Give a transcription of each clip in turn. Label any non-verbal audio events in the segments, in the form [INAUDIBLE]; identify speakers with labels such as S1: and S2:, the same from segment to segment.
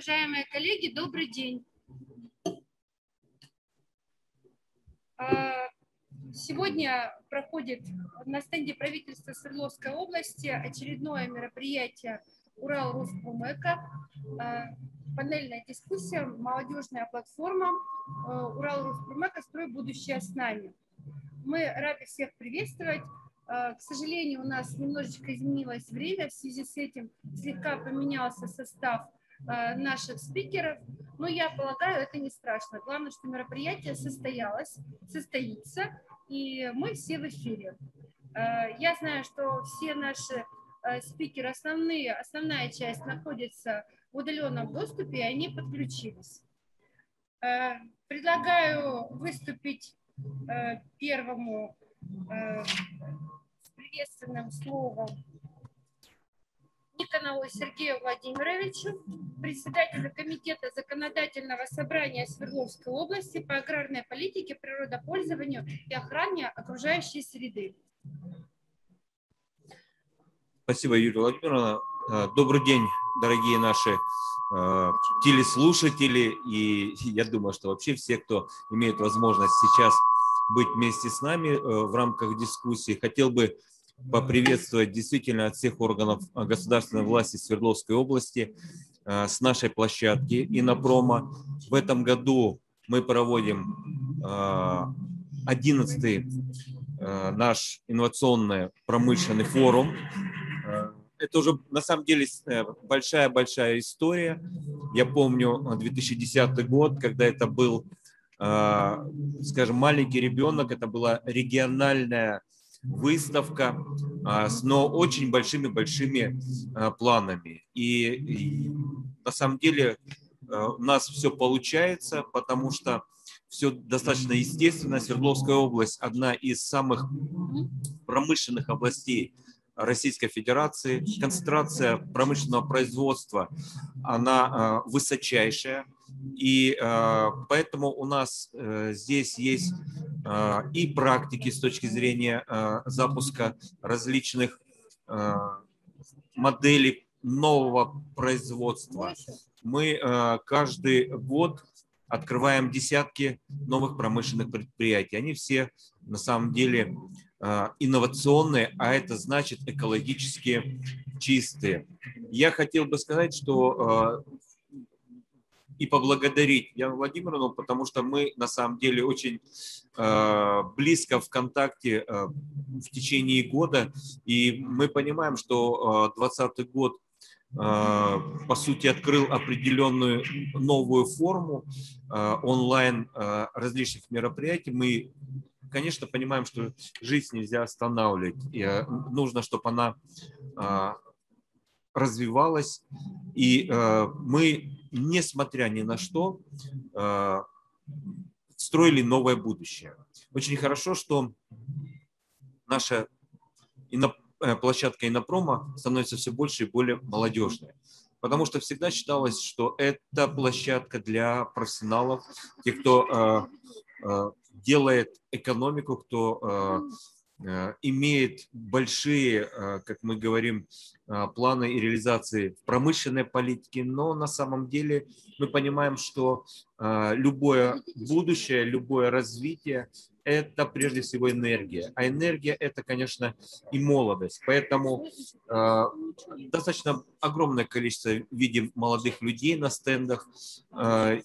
S1: Уважаемые коллеги, добрый день. А, сегодня проходит на стенде правительства Свердловской области очередное мероприятие Урал Руспромека. А, панельная дискуссия, молодежная платформа а, Урал Руспромека «Строй будущее с нами». Мы рады всех приветствовать. К сожалению, у нас немножечко изменилось время, в связи с этим слегка поменялся состав наших спикеров. Но я полагаю, это не страшно. Главное, что мероприятие состоялось, состоится, и мы все в эфире. Э, я знаю, что все наши э, спикеры, основные, основная часть находится в удаленном доступе, и они подключились. Предлагаю выступить первому с приветственным словом Никонову Сергею Владимировичу, председателю Комитета Законодательного собрания Свердловской области по аграрной политике, природопользованию и охране окружающей среды.
S2: Спасибо, Юлия Владимировна. Э, добрый день, дорогие наши э, телеслушатели. И я думаю, что вообще все, кто имеет возможность сейчас быть вместе с нами э, в рамках дискуссии, хотел бы поприветствовать действительно от всех органов а, государственной власти Свердловской области а, с нашей площадки Инопрома. В этом году мы проводим 11-й а, наш инновационный промышленный форум. Это уже на самом деле э, большая-большая история. Я помню 2010 год, когда это был, скажем, маленький ребенок, это была региональная выставка, а, но очень большими-большими а, планами. И, на самом деле а, у нас все получается, потому что все достаточно естественно. Свердловская область – одна из самых промышленных областей Российской Федерации. Концентрация промышленного производства, она высочайшая. И поэтому у нас э, здесь есть а, и практики с точки зрения запуска различных моделей нового производства. Мы каждый год открываем десятки новых промышленных предприятий. Они все на самом деле инновационные, а это значит экологически чистые. Я хотел бы сказать, что и поблагодарить Яну Владимировну, потому что мы на самом деле очень э, близко в контакте э, в течение года, и мы понимаем, что 2020 э, год э, по сути открыл определенную новую форму э, онлайн э, различных мероприятий. Мы конечно, понимаем, что жизнь нельзя останавливать. И нужно, чтобы она развивалась. И мы несмотря ни на что, э, строили новое будущее. Очень хорошо, что наша э, площадка Инопрома становится все больше и более молодежной. Потому что всегда считалось, что это площадка для профессионалов, тех, кто э, делает экономику, кто Э, имеет большие, э, как мы говорим, э, планы и реализации промышленной политике, но на самом деле мы понимаем, что любое будущее, любое развитие – это прежде всего энергия. А энергия – это, конечно, и молодость. Поэтому достаточно огромное количество видим молодых людей на стендах.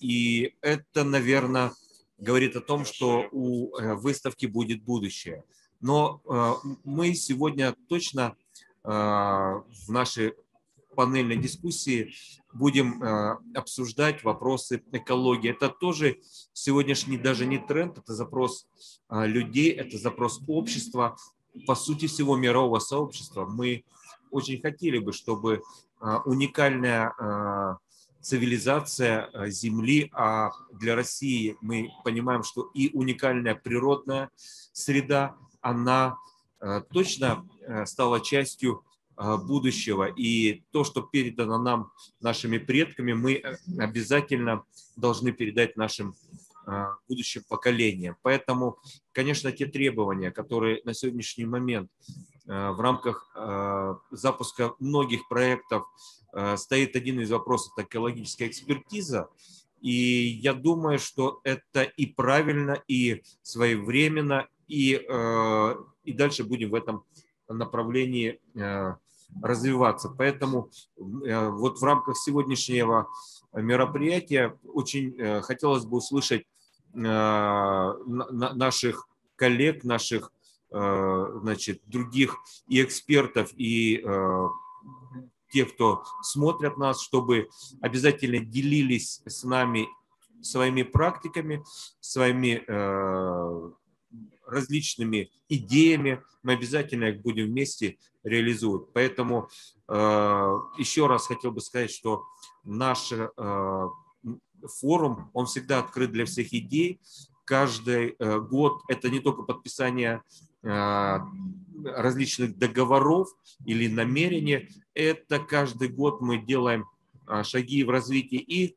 S2: И это, наверное, говорит о том, что у выставки будет будущее. Но э, мы сегодня точно э, в нашей панельной дискуссии будем э, обсуждать вопросы экологии. Это тоже сегодняшний даже не тренд, это запрос людей, это запрос общества, по сути всего мирового сообщества. Мы очень хотели бы, чтобы уникальная цивилизация Земли, а для России мы понимаем, что и уникальная природная среда, она точно э, стала частью э, будущего. И то, что передано нам нашими предками, мы обязательно должны передать нашим будущим поколениям. Поэтому, конечно, те требования, которые на сегодняшний момент в рамках запуска многих проектов стоит один из вопросов – это экологическая экспертиза. И я думаю, что это и правильно, и своевременно, и, и дальше будем в этом направлении развиваться. Поэтому вот в рамках сегодняшнего мероприятия очень хотелось бы услышать наших коллег, наших значит, других и экспертов, и тех, кто смотрят нас, чтобы обязательно делились с нами своими практиками, своими э, различными идеями. Мы обязательно их будем вместе реализовывать. Поэтому э, еще раз хотел бы сказать, что наш э, форум, он всегда открыт для всех идей. Каждый э, год это не только подписание различных договоров или намерений. Это каждый год мы делаем шаги в развитии и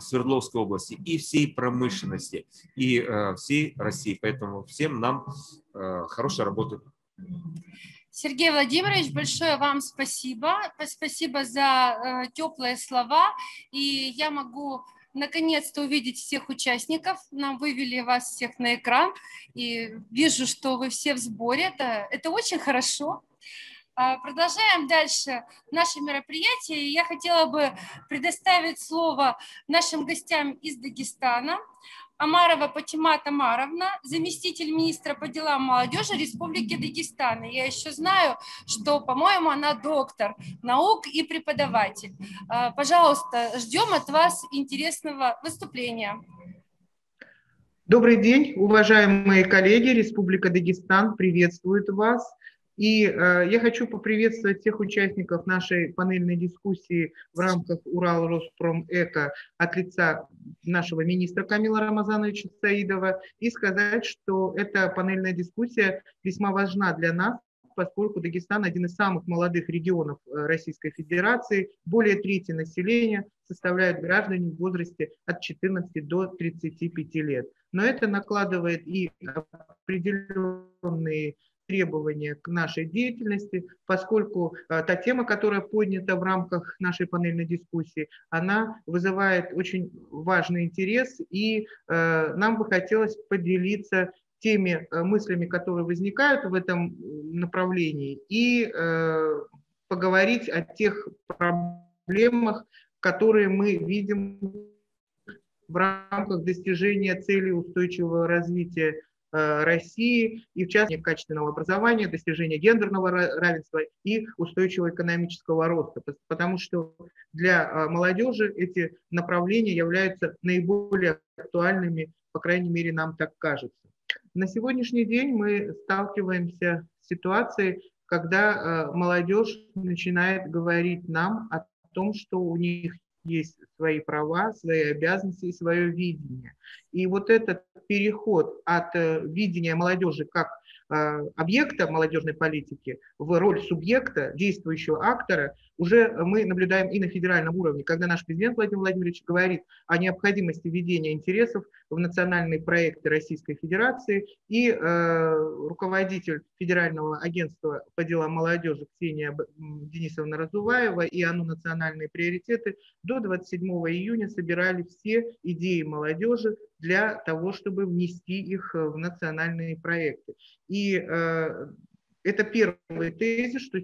S2: Свердловской области, и всей промышленности, и а, всей России. Поэтому всем нам хорошей работы.
S1: Сергей Владимирович, большое вам спасибо. Спасибо за теплые слова. И я могу наконец-то увидеть всех участников. Нам вывели вас всех на экран. И вижу, что вы все в сборе. Это, это очень хорошо. А, продолжаем дальше наше мероприятие. Я хотела бы предоставить слово нашим гостям из Дагестана. Амарова Патима Тамаровна, заместитель министра по делам молодежи Республики Дагестан. Я еще знаю, что, по-моему, она доктор наук и преподаватель. А, пожалуйста, ждем от вас интересного выступления.
S3: Добрый день, уважаемые коллеги. Республика Дагестан приветствует вас. И э, я хочу поприветствовать всех участников нашей панельной дискуссии в рамках Урал Роспром Эко от лица нашего министра Камила Рамазановича Саидова и сказать, что эта панельная дискуссия весьма важна для нас, поскольку Дагестан один из самых молодых регионов э, Российской Федерации. Более трети населения составляют граждане в возрасте от 14 до 35 лет. Но это накладывает и определенные требования к нашей деятельности, поскольку э, та тема, которая поднята в рамках нашей панельной дискуссии, она вызывает очень важный интерес, и э, нам бы хотелось поделиться теми э, мыслями, которые возникают в этом направлении, и поговорить о тех проблемах, которые мы видим в рамках достижения целей устойчивого развития России, и в частности качественного образования, достижения гендерного равенства и устойчивого экономического роста, потому что для э, молодежи эти направления являются наиболее актуальными, по крайней мере, нам так кажется. На сегодняшний день мы сталкиваемся с ситуацией, когда э, молодежь начинает говорить нам о том, что у них есть свои права, свои обязанности и свое видение. И вот этот переход от э, видения молодежи как э, объекта молодежной политики в роль субъекта, действующего актора, уже мы наблюдаем и на федеральном уровне, когда наш президент Владимир Владимирович говорит о необходимости введения интересов в национальные проекты Российской Федерации, и э, руководитель Федерального агентства по делам молодежи Ксения Денисовна Разуваева и оно национальные приоритеты до 27 июня собирали все идеи молодежи для того, чтобы внести их в национальные проекты. И э, это первый тезис, что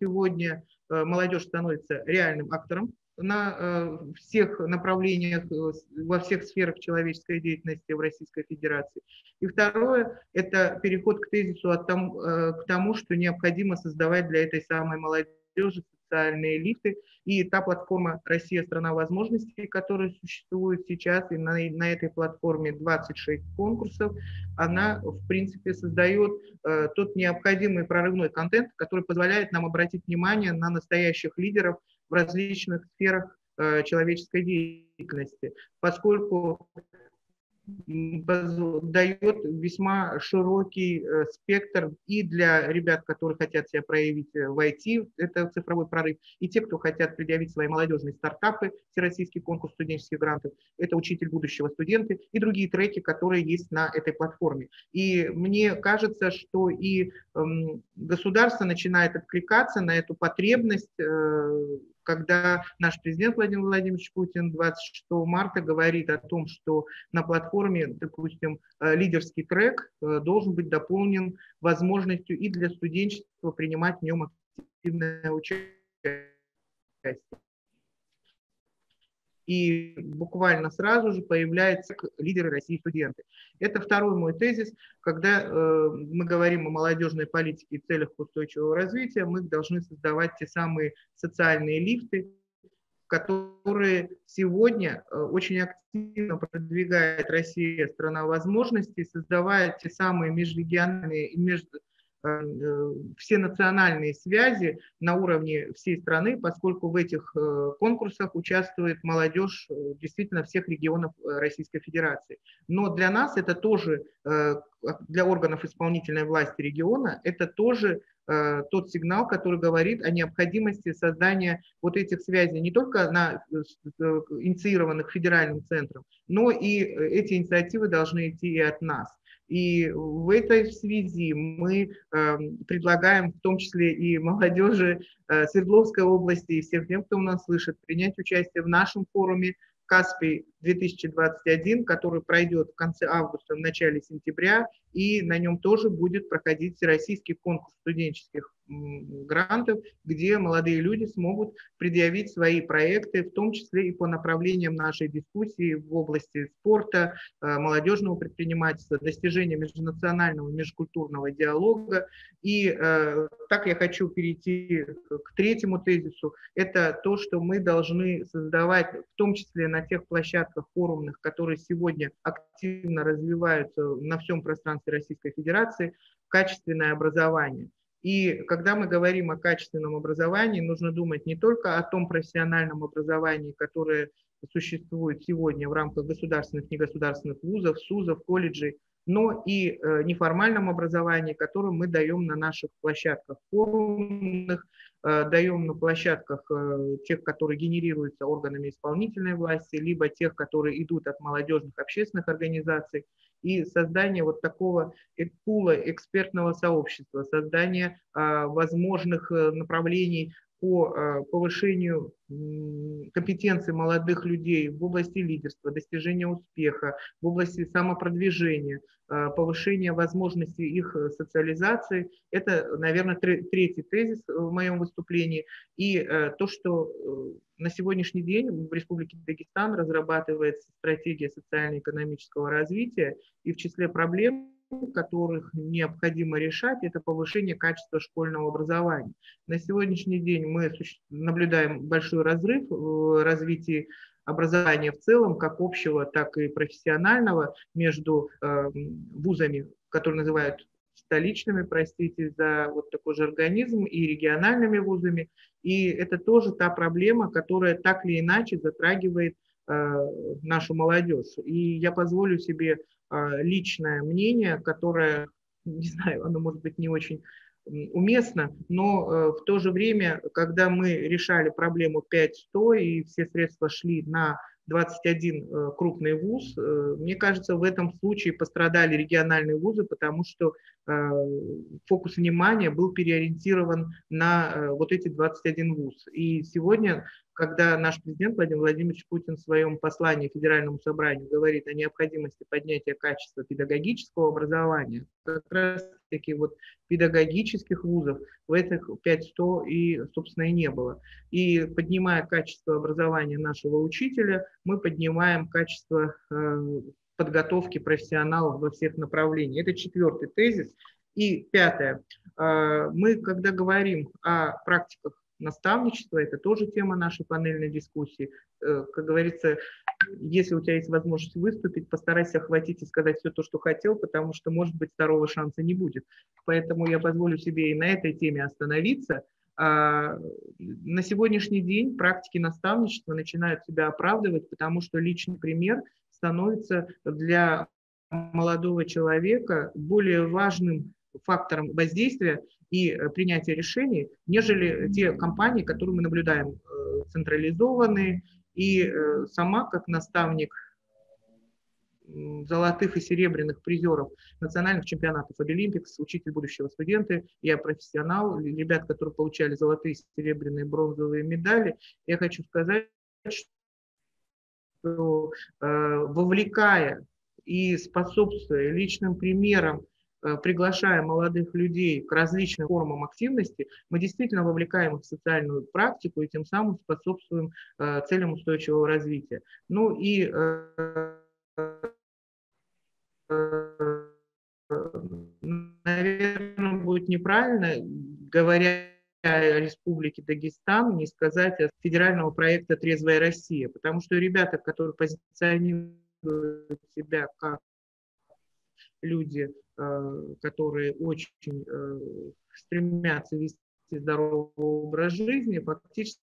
S3: сегодня Э, молодежь становится реальным актором на э, всех направлениях, э, во всех сферах человеческой деятельности в Российской Федерации. И второе – это переход к тезису от тому, к тому, что необходимо создавать для этой самой молодежи социальные элиты. И та платформа «Россия – страна возможностей», которая существует сейчас, и на, на этой платформе 26 конкурсов, она, в принципе, создает э, тот необходимый прорывной контент, который позволяет нам обратить внимание на настоящих лидеров в различных сферах э, человеческой деятельности, поскольку дает весьма широкий э, спектр и для ребят, которые хотят себя проявить э, в IT, это цифровой прорыв, и те, кто хотят предъявить свои молодежные стартапы, Всероссийский конкурс студенческих грантов, это учитель будущего студенты и другие треки, которые есть на этой платформе. И мне кажется, что и эм, государство начинает откликаться на эту потребность э, когда наш президент Владимир Владимирович Путин 26 марта говорит о том, что на платформе, допустим, э, лидерский трек э, должен быть дополнен возможностью и для студенчества принимать в нем активное участие и буквально сразу же появляются лидеры России студенты. Это второй мой тезис. Когда э, мы говорим о молодежной политике и целях устойчивого развития, мы должны создавать те самые социальные лифты, которые сегодня э, очень активно продвигает Россия, страна возможностей, создавая те самые межрегиональные и между все национальные связи на уровне всей страны, поскольку в этих э, конкурсах участвует молодежь э, действительно всех регионов Российской Федерации. Но для нас это тоже, для органов исполнительной власти региона, это тоже тот сигнал, который говорит о необходимости создания вот этих связей не только на инициированных федеральным центром, но и эти инициативы должны идти и от нас. И в этой связи мы э, предлагаем в том числе и молодежи э, Свердловской области и всех тем, кто нас слышит, принять участие в нашем форуме Каспий 2021, который пройдет в конце августа, в начале сентября, и на нем тоже будет проходить всероссийский конкурс студенческих грантов, где молодые люди смогут предъявить свои проекты, в том числе и по направлениям нашей дискуссии в области спорта, э, молодежного предпринимательства, достижения межнационального межкультурного диалога. И э, так я хочу перейти к третьему тезису. Это то, что мы должны создавать, в том числе на тех площадках форумных, которые сегодня активно развиваются на всем пространстве Российской Федерации, качественное образование – и когда мы говорим о качественном образовании, нужно думать не только о том профессиональном образовании, которое существует сегодня в рамках государственных, негосударственных вузов, СУЗов, колледжей, но и э, неформальном образовании, которое мы даем на наших площадках форумных, даем на площадках э, тех, которые генерируются органами исполнительной власти, либо тех, которые идут от молодежных общественных организаций и создание вот такого пула экспертного сообщества, создание а, возможных э, направлений по а, повышению компетенции молодых людей в области лидерства, достижения успеха, в области самопродвижения, а, повышения возможностей их э, социализации. Это, наверное, третий тезис в моем выступлении. И э, то, что на сегодняшний день в Республике Дагестан разрабатывается стратегия социально-экономического развития, и в числе проблем которых необходимо решать, это повышение качества школьного образования. На сегодняшний день мы наблюдаем большой разрыв в развитии образования в целом, как общего, так и профессионального, между э, вузами, которые называют столичными, простите за вот такой же организм, и региональными вузами. И это тоже та проблема, которая так или иначе затрагивает э, нашу молодежь. И я позволю себе э, личное мнение, которое, [LAUGHS] не знаю, оно может быть не очень уместно, но э, в то же время, когда мы решали проблему 5.100 и все средства шли на 21 э, крупный вуз. Э, мне кажется, в этом случае пострадали региональные вузы, потому что э, фокус внимания был переориентирован на вот эти 21 вуз. И сегодня, когда наш президент Владимир Владимирович Путин в своем послании Федеральному собранию говорит о необходимости поднятия качества педагогического образования, как раз таки вот педагогических вузов в этих 5-100 и, собственно, и не было. И поднимая качество образования нашего учителя, мы поднимаем качество э, подготовки профессионалов во всех направлениях. Это четвертый тезис. И пятое. Э, мы, когда говорим о практиках наставничества, это тоже тема нашей панельной дискуссии. Э, как говорится, если у тебя есть возможность выступить, постарайся охватить и сказать все то, что хотел, потому что, может быть, второго шанса не будет. Поэтому я позволю себе и на этой теме остановиться. А, на сегодняшний день практики наставничества начинают себя оправдывать, потому что личный пример становится для молодого человека более важным фактором воздействия и э, принятия решений, нежели те компании, которые мы наблюдаем, э, централизованные. И э, сама, как наставник золотых и серебряных призеров национальных чемпионатов Обилимпикс, учитель будущего студента, я профессионал, ребят, которые получали золотые, серебряные, бронзовые медали. Я хочу сказать, что вовлекая и способствуя личным примерам Э, приглашая молодых людей к различным формам активности, мы действительно вовлекаем их в социальную практику и тем самым способствуем э, целям устойчивого развития. Ну и э, наверное, будет неправильно, говоря о Республике Дагестан, не сказать о федерального проекта «Трезвая Россия», потому что ребята, которые позиционируют себя как люди, э, которые очень э, стремятся вести здоровый образ жизни, фактически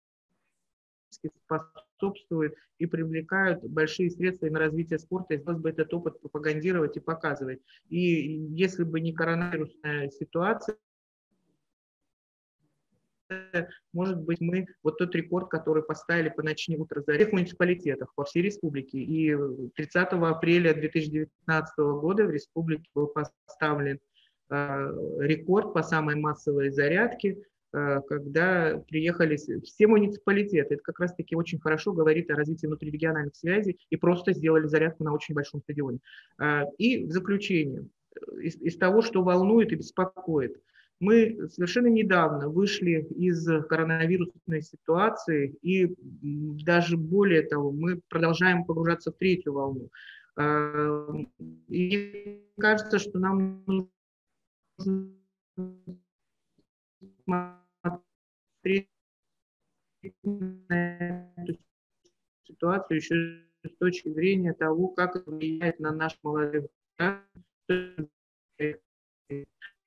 S3: способствуют и привлекают большие средства на развитие спорта, и бы этот опыт пропагандировать и показывать. И если бы не коронавирусная ситуация, может быть, мы вот тот рекорд, который поставили по ночне утро за всех муниципалитетах по всей республике. И 30 апреля 2019 года в республике был поставлен э, рекорд по самой массовой зарядке, э, когда приехали все муниципалитеты. Это как раз-таки очень хорошо говорит о развитии внутрирегиональных связей и просто сделали зарядку на очень большом стадионе. Э, и в заключение, из, из того, что волнует и беспокоит – мы совершенно недавно вышли из коронавирусной ситуации и даже более того, мы продолжаем погружаться в третью волну. А, и кажется, что нам нужно смотреть на эту ситуацию еще с точки зрения того, как это влияет на наш молодых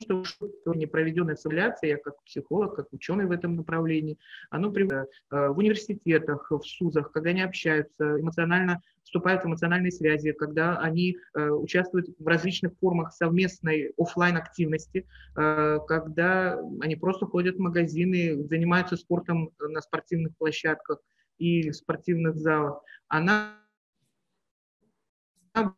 S3: что не проведенная симуляция, я как психолог, как ученый в этом направлении, оно при, э, в университетах, в СУЗах, когда они общаются, эмоционально вступают в эмоциональные связи, когда они э, участвуют в различных формах совместной офлайн активности, э, когда они просто ходят в магазины, занимаются спортом на спортивных площадках и в спортивных залах, она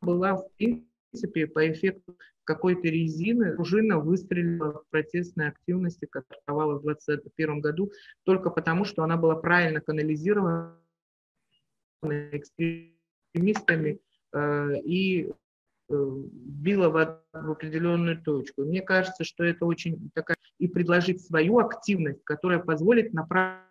S3: была в принципе по эффекту какой-то резины пружина выстрелила в протестной активности, которая стартовала в 2021 году, только потому, что она была правильно канализирована экстремистами э, и э, била в, в определенную точку. Мне кажется, что это очень такая и предложить свою активность, которая позволит направить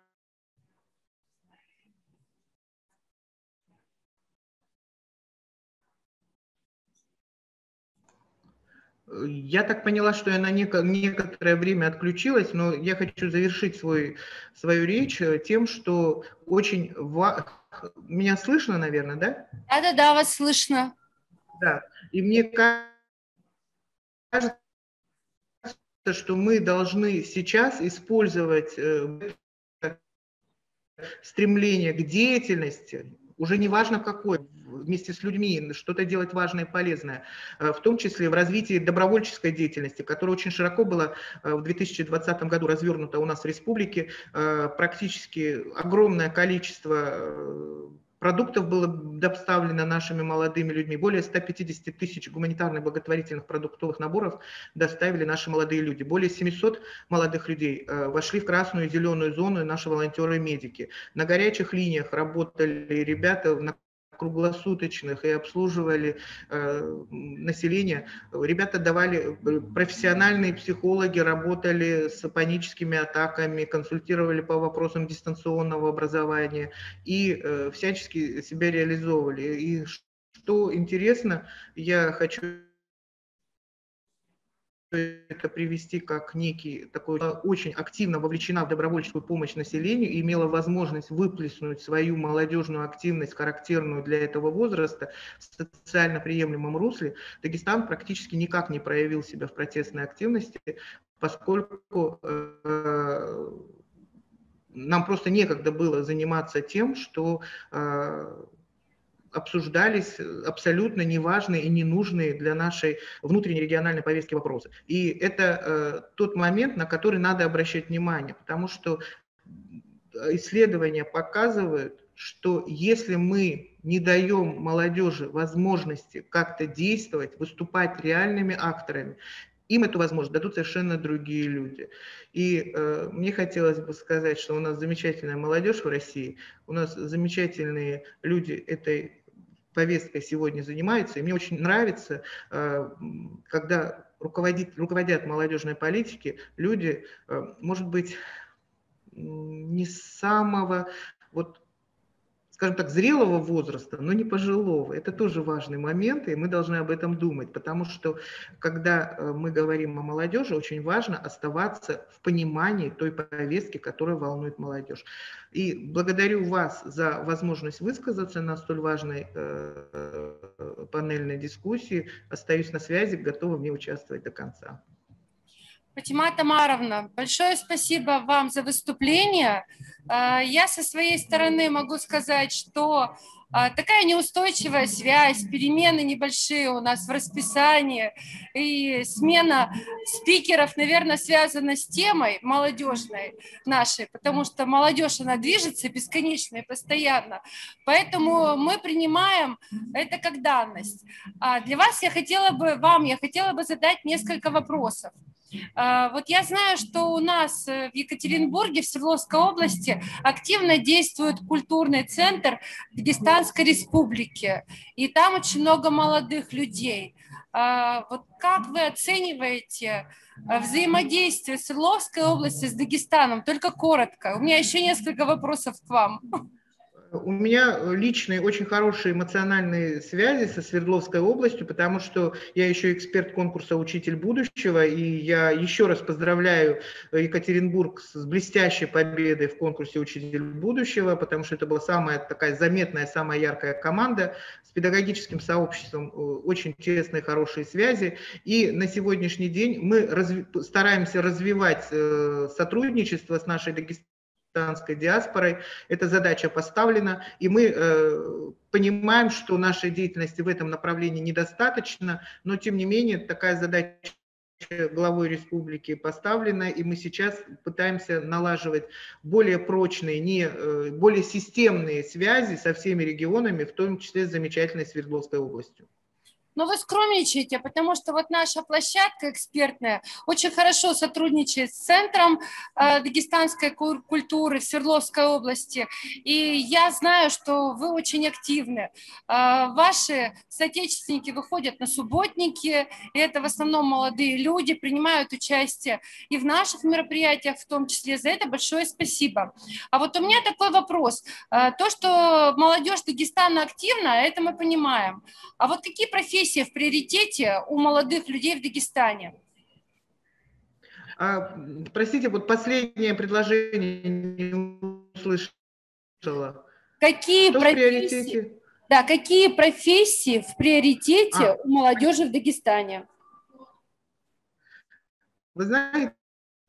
S3: Я так поняла, что я на некоторое время отключилась, но я хочу завершить свой, свою речь э, тем, что очень... Ва... Меня слышно, наверное, да?
S1: Да-да-да, вас слышно.
S3: Да, и мне кажется, что мы должны сейчас использовать э, стремление к деятельности, уже не важно какой, вместе с людьми что-то делать важное и полезное, э, в том числе в развитии добровольческой деятельности, которая очень широко была э, в 2020 году развернута у нас в республике. Э, практически огромное количество продуктов было доставлено нашими молодыми людьми. Более 150 тысяч гуманитарных благотворительных продуктовых наборов доставили наши молодые люди. Более 700 молодых людей вошли в красную и зеленую зону наши волонтеры и медики. На горячих линиях работали ребята, на круглосуточных и обслуживали э, население. Ребята давали, э, профессиональные психологи работали с паническими атаками, консультировали по вопросам дистанционного образования и э, всячески себя реализовывали. И что интересно, я хочу это привести как некий такой очень активно вовлечена в добровольческую помощь населению и имела возможность выплеснуть свою молодежную активность, характерную для этого возраста, в социально приемлемом русле, Дагестан практически никак не проявил себя в протестной активности, поскольку э, нам просто некогда было заниматься тем, что э, обсуждались абсолютно неважные и ненужные для нашей внутренней региональной повестки вопросы. И это э, тот момент, на который надо обращать внимание, потому что исследования показывают, что если мы не даем молодежи возможности как-то действовать, выступать реальными акторами, им эту возможность дадут совершенно другие люди. И э, мне хотелось бы сказать, что у нас замечательная молодежь в России, у нас замечательные люди этой повесткой сегодня занимаются. И мне очень нравится, э, когда руководит, руководят молодежной политики люди, э, может быть, не самого вот скажем так, зрелого возраста, но не пожилого. Это тоже важный момент, и мы должны об этом думать, потому что, когда э, мы говорим о молодежи, очень важно оставаться в понимании той повестки, которая волнует молодежь. И благодарю вас за возможность высказаться на столь важной э, панельной дискуссии. Остаюсь на связи, готова мне участвовать до конца.
S1: Фатима Тамаровна, большое спасибо вам за выступление. А, я со своей стороны могу сказать, что а, такая неустойчивая связь, перемены небольшие у нас в расписании и смена спикеров, наверное, связана с темой молодежной нашей, потому что молодежь, она движется бесконечно и постоянно. Поэтому мы принимаем это как данность. А для вас я хотела бы, вам я хотела бы задать несколько вопросов. А, вот я знаю, что у нас э, в Екатеринбурге, в Свердловской области активно действует культурный центр Дагестанской республики, и там очень много молодых людей. А, вот как вы оцениваете э, взаимодействие Свердловской области с Дагестаном? Только коротко. У меня еще несколько вопросов к вам.
S3: У меня личные очень хорошие эмоциональные связи со Свердловской областью, потому что я еще эксперт конкурса «Учитель будущего», и я еще раз поздравляю Екатеринбург с блестящей победой в конкурсе «Учитель будущего», потому что это была самая такая заметная, самая яркая команда с педагогическим сообществом, очень тесные, хорошие связи. И на сегодняшний день мы разви стараемся развивать э, сотрудничество с нашей Дагестанской дагестанской диаспорой. Эта задача поставлена, и мы э, понимаем, что нашей деятельности в этом направлении недостаточно, но тем не менее такая задача главой республики поставлена, и мы сейчас пытаемся налаживать более прочные, не, э, более системные связи со всеми регионами, в том числе с замечательной Свердловской областью.
S1: Но вы скромничаете, потому что вот наша площадка экспертная очень хорошо сотрудничает с Центром э, дагестанской культуры в Свердловской области. И я знаю, что вы очень активны. Э, ваши соотечественники выходят на субботники, и это в основном молодые люди, принимают участие и в наших мероприятиях, в том числе. За это большое спасибо. А вот у меня такой вопрос. Э, то, что молодежь Дагестана активна, это мы понимаем. А вот какие профессии профессия в приоритете у молодых людей в Дагестане?
S3: А, простите, вот последнее предложение не услышала.
S1: Какие Что профессии? Да, какие профессии в приоритете а. у молодежи в Дагестане?
S3: Вы знаете,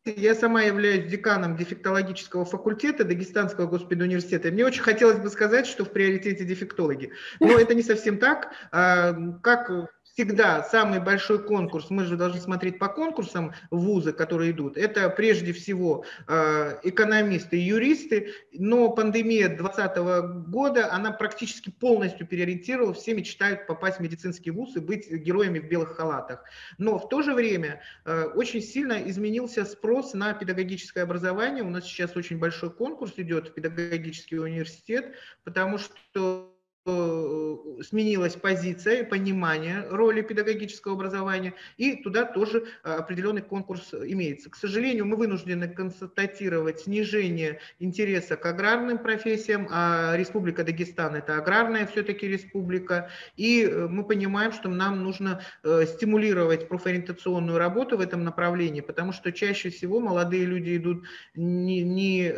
S3: я сама являюсь деканом дефектологического факультета Дагестанского госпедуниверситета. Мне очень хотелось бы сказать, что в приоритете дефектологи. Но это не совсем так. А, как всегда самый большой конкурс, мы же должны смотреть по конкурсам вузы, которые идут, это прежде всего э, экономисты и юристы, но пандемия 2020 года, она практически полностью переориентировала, все мечтают попасть в медицинский вуз и быть героями в белых халатах. Но в то же время э, очень сильно изменился спрос на педагогическое образование, у нас сейчас очень большой конкурс идет в педагогический университет, потому что сменилась позиция и понимание роли педагогического образования, и туда тоже э, определенный конкурс имеется. К сожалению, мы вынуждены констатировать снижение интереса к аграрным профессиям, а Республика Дагестан – это аграрная все-таки республика, и э, мы понимаем, что нам нужно стимулировать профориентационную работу в этом направлении, потому что чаще всего молодые люди идут не, не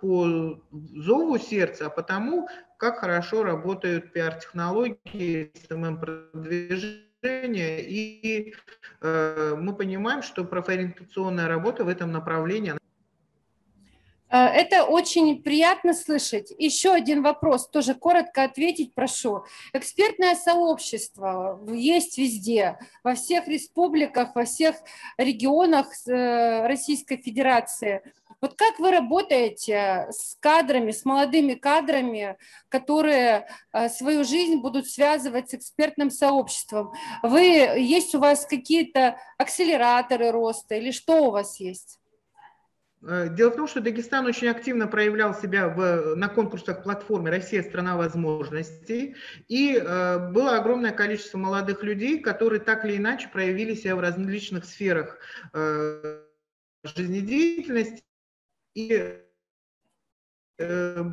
S3: по зову сердца, а потому, как хорошо работают пиар-технологии, СММ-продвижение, и э, мы понимаем, что профориентационная работа в этом направлении
S1: Э, это очень приятно слышать. Еще один вопрос, тоже коротко ответить прошу. Экспертное сообщество есть везде, во всех республиках, во всех регионах э, Российской Федерации. Вот как вы работаете с кадрами, с молодыми кадрами, которые э, свою жизнь будут связывать с экспертным сообществом? Вы, есть у вас какие-то акселераторы роста или что у вас есть?
S3: Э, дело в том, что Дагестан очень активно проявлял себя в, на конкурсах платформы «Россия – страна возможностей», и э, было огромное количество молодых людей, которые так или иначе проявили себя в различных сферах э, жизнедеятельности, и э,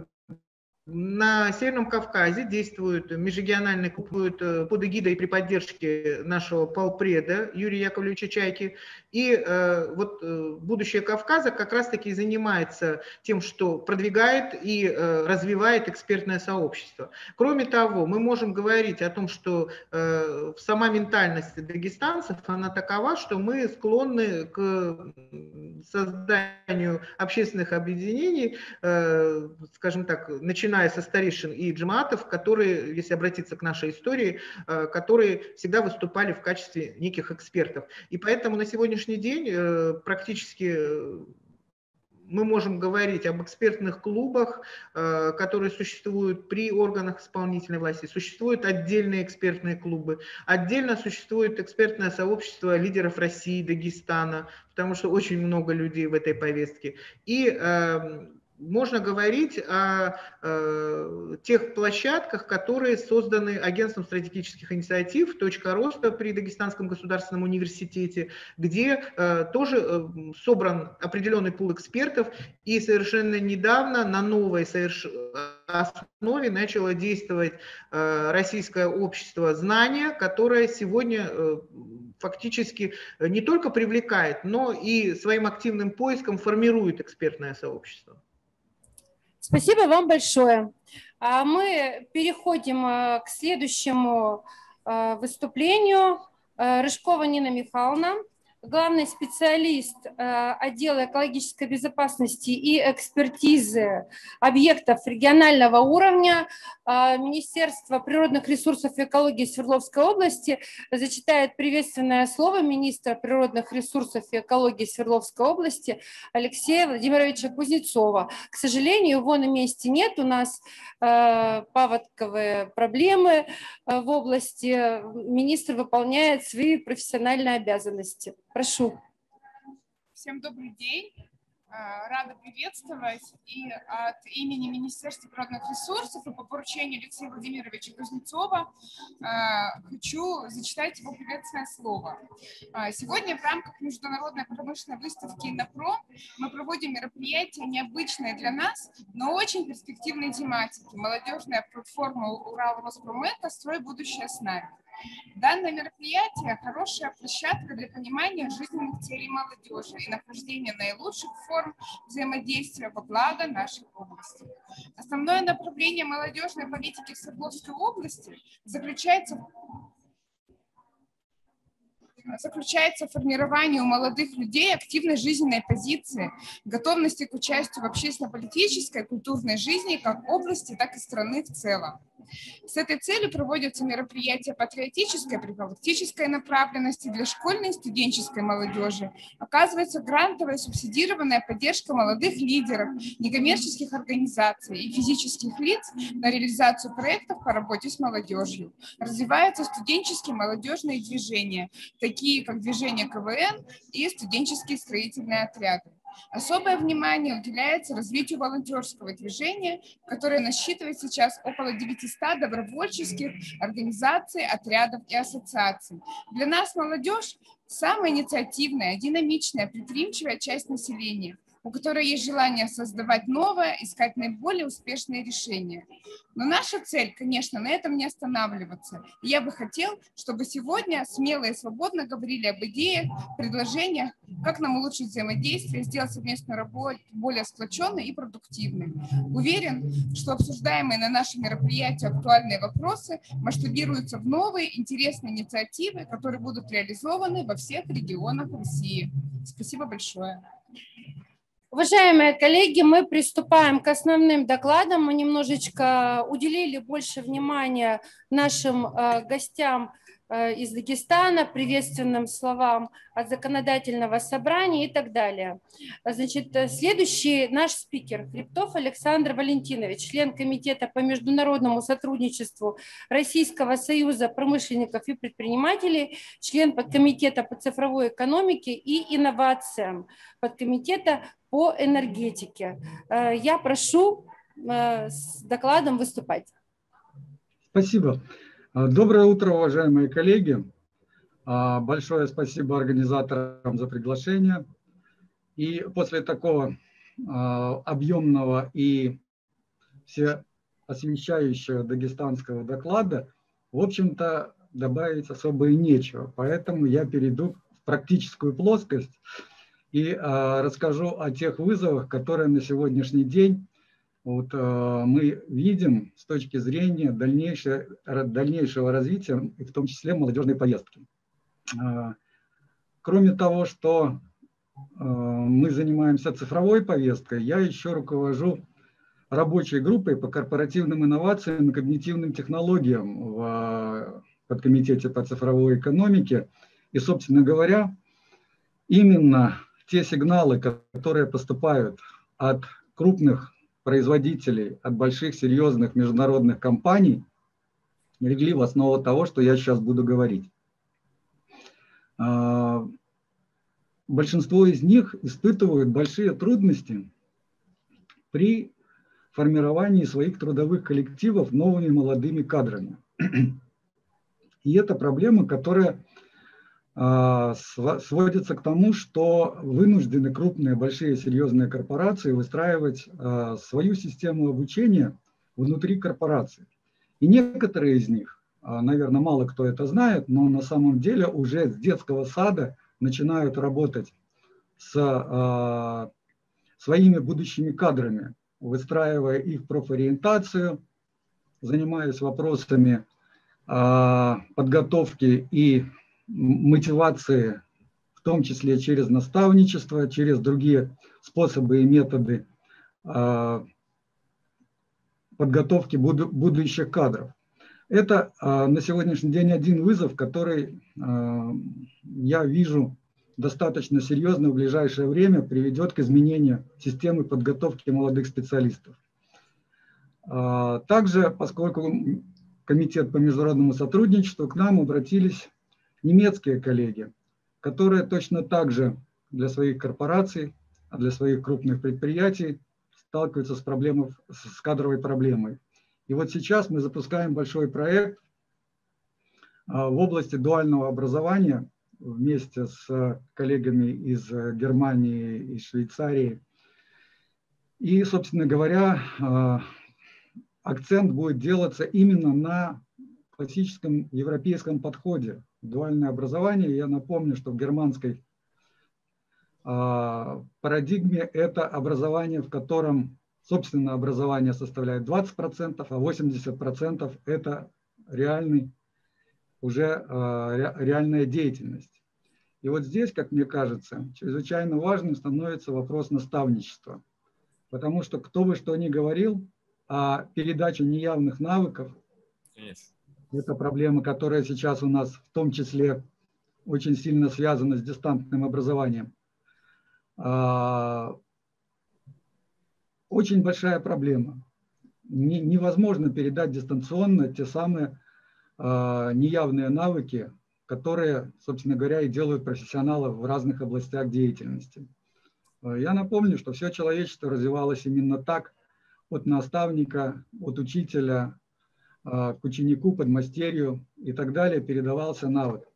S3: на Северном Кавказе действуют межрегиональные э, под эгидой при поддержке нашего полпреда Юрия Яковлевича Чайки. И э, вот э, будущее Кавказа как раз-таки занимается тем, что продвигает и э, развивает экспертное сообщество. Кроме того, мы можем говорить о том, что э, сама ментальность дагестанцев, она такова, что мы склонны к созданию общественных объединений, э, скажем так, начиная со старейшин и джамаатов, которые, если обратиться к нашей истории, э, которые всегда выступали в качестве неких экспертов. И поэтому на сегодняшний день э, практически э, мы можем говорить об экспертных клубах, которые существуют при органах исполнительной власти. Существуют отдельные экспертные клубы. Отдельно существует экспертное сообщество лидеров России, Дагестана, потому что очень много людей в этой повестке. И эм, можно говорить о э, тех площадках, которые созданы Агентством стратегических инициатив «Точка роста» при Дагестанском государственном университете, где э, тоже э, собран определенный пул экспертов, и совершенно недавно на новой соверш... основе начало действовать э, российское общество знания, которое сегодня э, фактически не только привлекает, но и своим активным поиском формирует экспертное сообщество.
S1: Спасибо вам большое. А мы переходим э, к следующему э, выступлению. Э, Рыжкова Нина Михайловна главный специалист э, отдела экологической безопасности и экспертизы объектов регионального уровня э, Министерства природных ресурсов и экологии Свердловской области зачитает приветственное слово министра природных ресурсов и экологии Свердловской области Алексея Владимировича Кузнецова. К сожалению, его на месте нет, у нас э, паводковые проблемы в области. Министр выполняет свои профессиональные обязанности. Прошу.
S4: Всем добрый день. А, рада приветствовать и от имени Министерства природных ресурсов и по поручению Алексея Владимировича Кузнецова а, хочу зачитать его приветственное слово. А, сегодня в рамках международной промышленной выставки «Иннопро» мы проводим мероприятие необычное для нас, но очень перспективной тематики. Молодежная платформа «Урал Роспромека. Строй будущее с нами». Данное мероприятие – хорошая площадка для понимания жизненных целей молодежи и нахождения наилучших форм взаимодействия во благо нашей области. Основное направление молодежной политики в Свердловской области заключается заключается в формировании у молодых людей активной жизненной позиции, готовности к участию в общественно-политической, культурной жизни как области, так и страны в целом. С этой целью проводятся мероприятия патриотической, профилактической направленности для школьной и студенческой молодежи. Оказывается грантовая субсидированная поддержка молодых лидеров, некоммерческих организаций и физических лиц на реализацию проектов по работе с молодежью. Развиваются студенческие молодежные движения, такие как движение КВН и студенческие строительные отряды. Особое внимание уделяется развитию волонтерского движения, которое насчитывает сейчас около 900 добровольческих организаций, отрядов и ассоциаций. Для нас молодежь самая инициативная, динамичная, предприимчивая часть населения – у которой есть желание создавать новое, искать наиболее успешные решения. Но наша цель, конечно, на этом не останавливаться. Я бы хотел, чтобы сегодня смело и свободно говорили об идеях, предложениях, как нам улучшить взаимодействие, сделать совместную работу более сплоченной и продуктивной. Уверен, что обсуждаемые на нашем мероприятии актуальные вопросы масштабируются в новые интересные инициативы, которые будут реализованы во всех регионах России. Спасибо большое.
S1: Уважаемые коллеги, мы приступаем к основным докладам. Мы немножечко уделили больше внимания нашим э, гостям Э, из Дагестана, приветственным словам от законодательного собрания и так далее. Значит, э, следующий наш спикер Хребтов Александр Валентинович, член Комитета по международному сотрудничеству Российского союза промышленников и предпринимателей, член подкомитета по цифровой экономике и инновациям, подкомитета по энергетике. Э, я прошу с докладом выступать.
S5: Спасибо. А, доброе утро, уважаемые коллеги. Большое спасибо организаторам за приглашение. И после такого объемного и всеосвещающего дагестанского доклада, в общем-то, добавить особо и нечего. Поэтому я перейду в практическую плоскость и расскажу о тех вызовах, которые на сегодняшний день вот, э, мы видим с точки зрения дальнейшего, дальнейшего развития, и в том числе молодежной поездки. Э, кроме того, что э, мы занимаемся цифровой повесткой, я еще руковожу рабочей группой по корпоративным инновациям и когнитивным технологиям в подкомитете по цифровой экономике. И, собственно говоря, именно те сигналы, которые поступают от крупных производителей, от больших серьезных международных компаний легли в основу того, что я сейчас буду говорить. А, большинство из них испытывают большие трудности при формировании своих трудовых коллективов новыми молодыми кадрами. [CLEARS THROAT] И это проблема, которая сводится к тому, что вынуждены крупные, большие, серьезные корпорации выстраивать а, свою систему обучения внутри корпорации. И некоторые из них, а, наверное, мало кто это знает, но на самом деле уже с детского сада начинают работать с своими будущими кадрами, выстраивая их профориентацию, занимаясь вопросами подготовки и мотивации, в том числе через наставничество, через другие способы и методы а, подготовки будущих кадров. Это а, на сегодняшний день один вызов, который а, я вижу достаточно серьезно в ближайшее время приведет к изменению системы подготовки молодых специалистов. Также, поскольку Комитет по международному сотрудничеству к нам обратились немецкие коллеги, которые точно так же для своих корпораций, для своих крупных предприятий сталкиваются с, проблемой, с кадровой проблемой. И вот сейчас мы запускаем большой проект а, в области дуального образования вместе с коллегами из Германии и Швейцарии. И, собственно говоря, а, акцент будет делаться именно на классическом европейском подходе дуальное образование. Я напомню, что в германской а, парадигме это образование, в котором собственное образование составляет 20%, а 80% это реальный, уже а, реальная деятельность. И вот здесь, как мне кажется, чрезвычайно важным становится вопрос наставничества. Потому что кто бы что ни говорил, а передача неявных навыков Конечно. Это проблема, которая сейчас у нас в том числе очень сильно связана с дистантным образованием. А, очень большая проблема. Невозможно передать дистанционно те самые а, неявные навыки, которые, собственно говоря, и делают профессионалов в разных областях деятельности. А, я напомню, что все человечество развивалось именно так, от наставника, от учителя, к ученику, подмастерью и так далее передавался навык.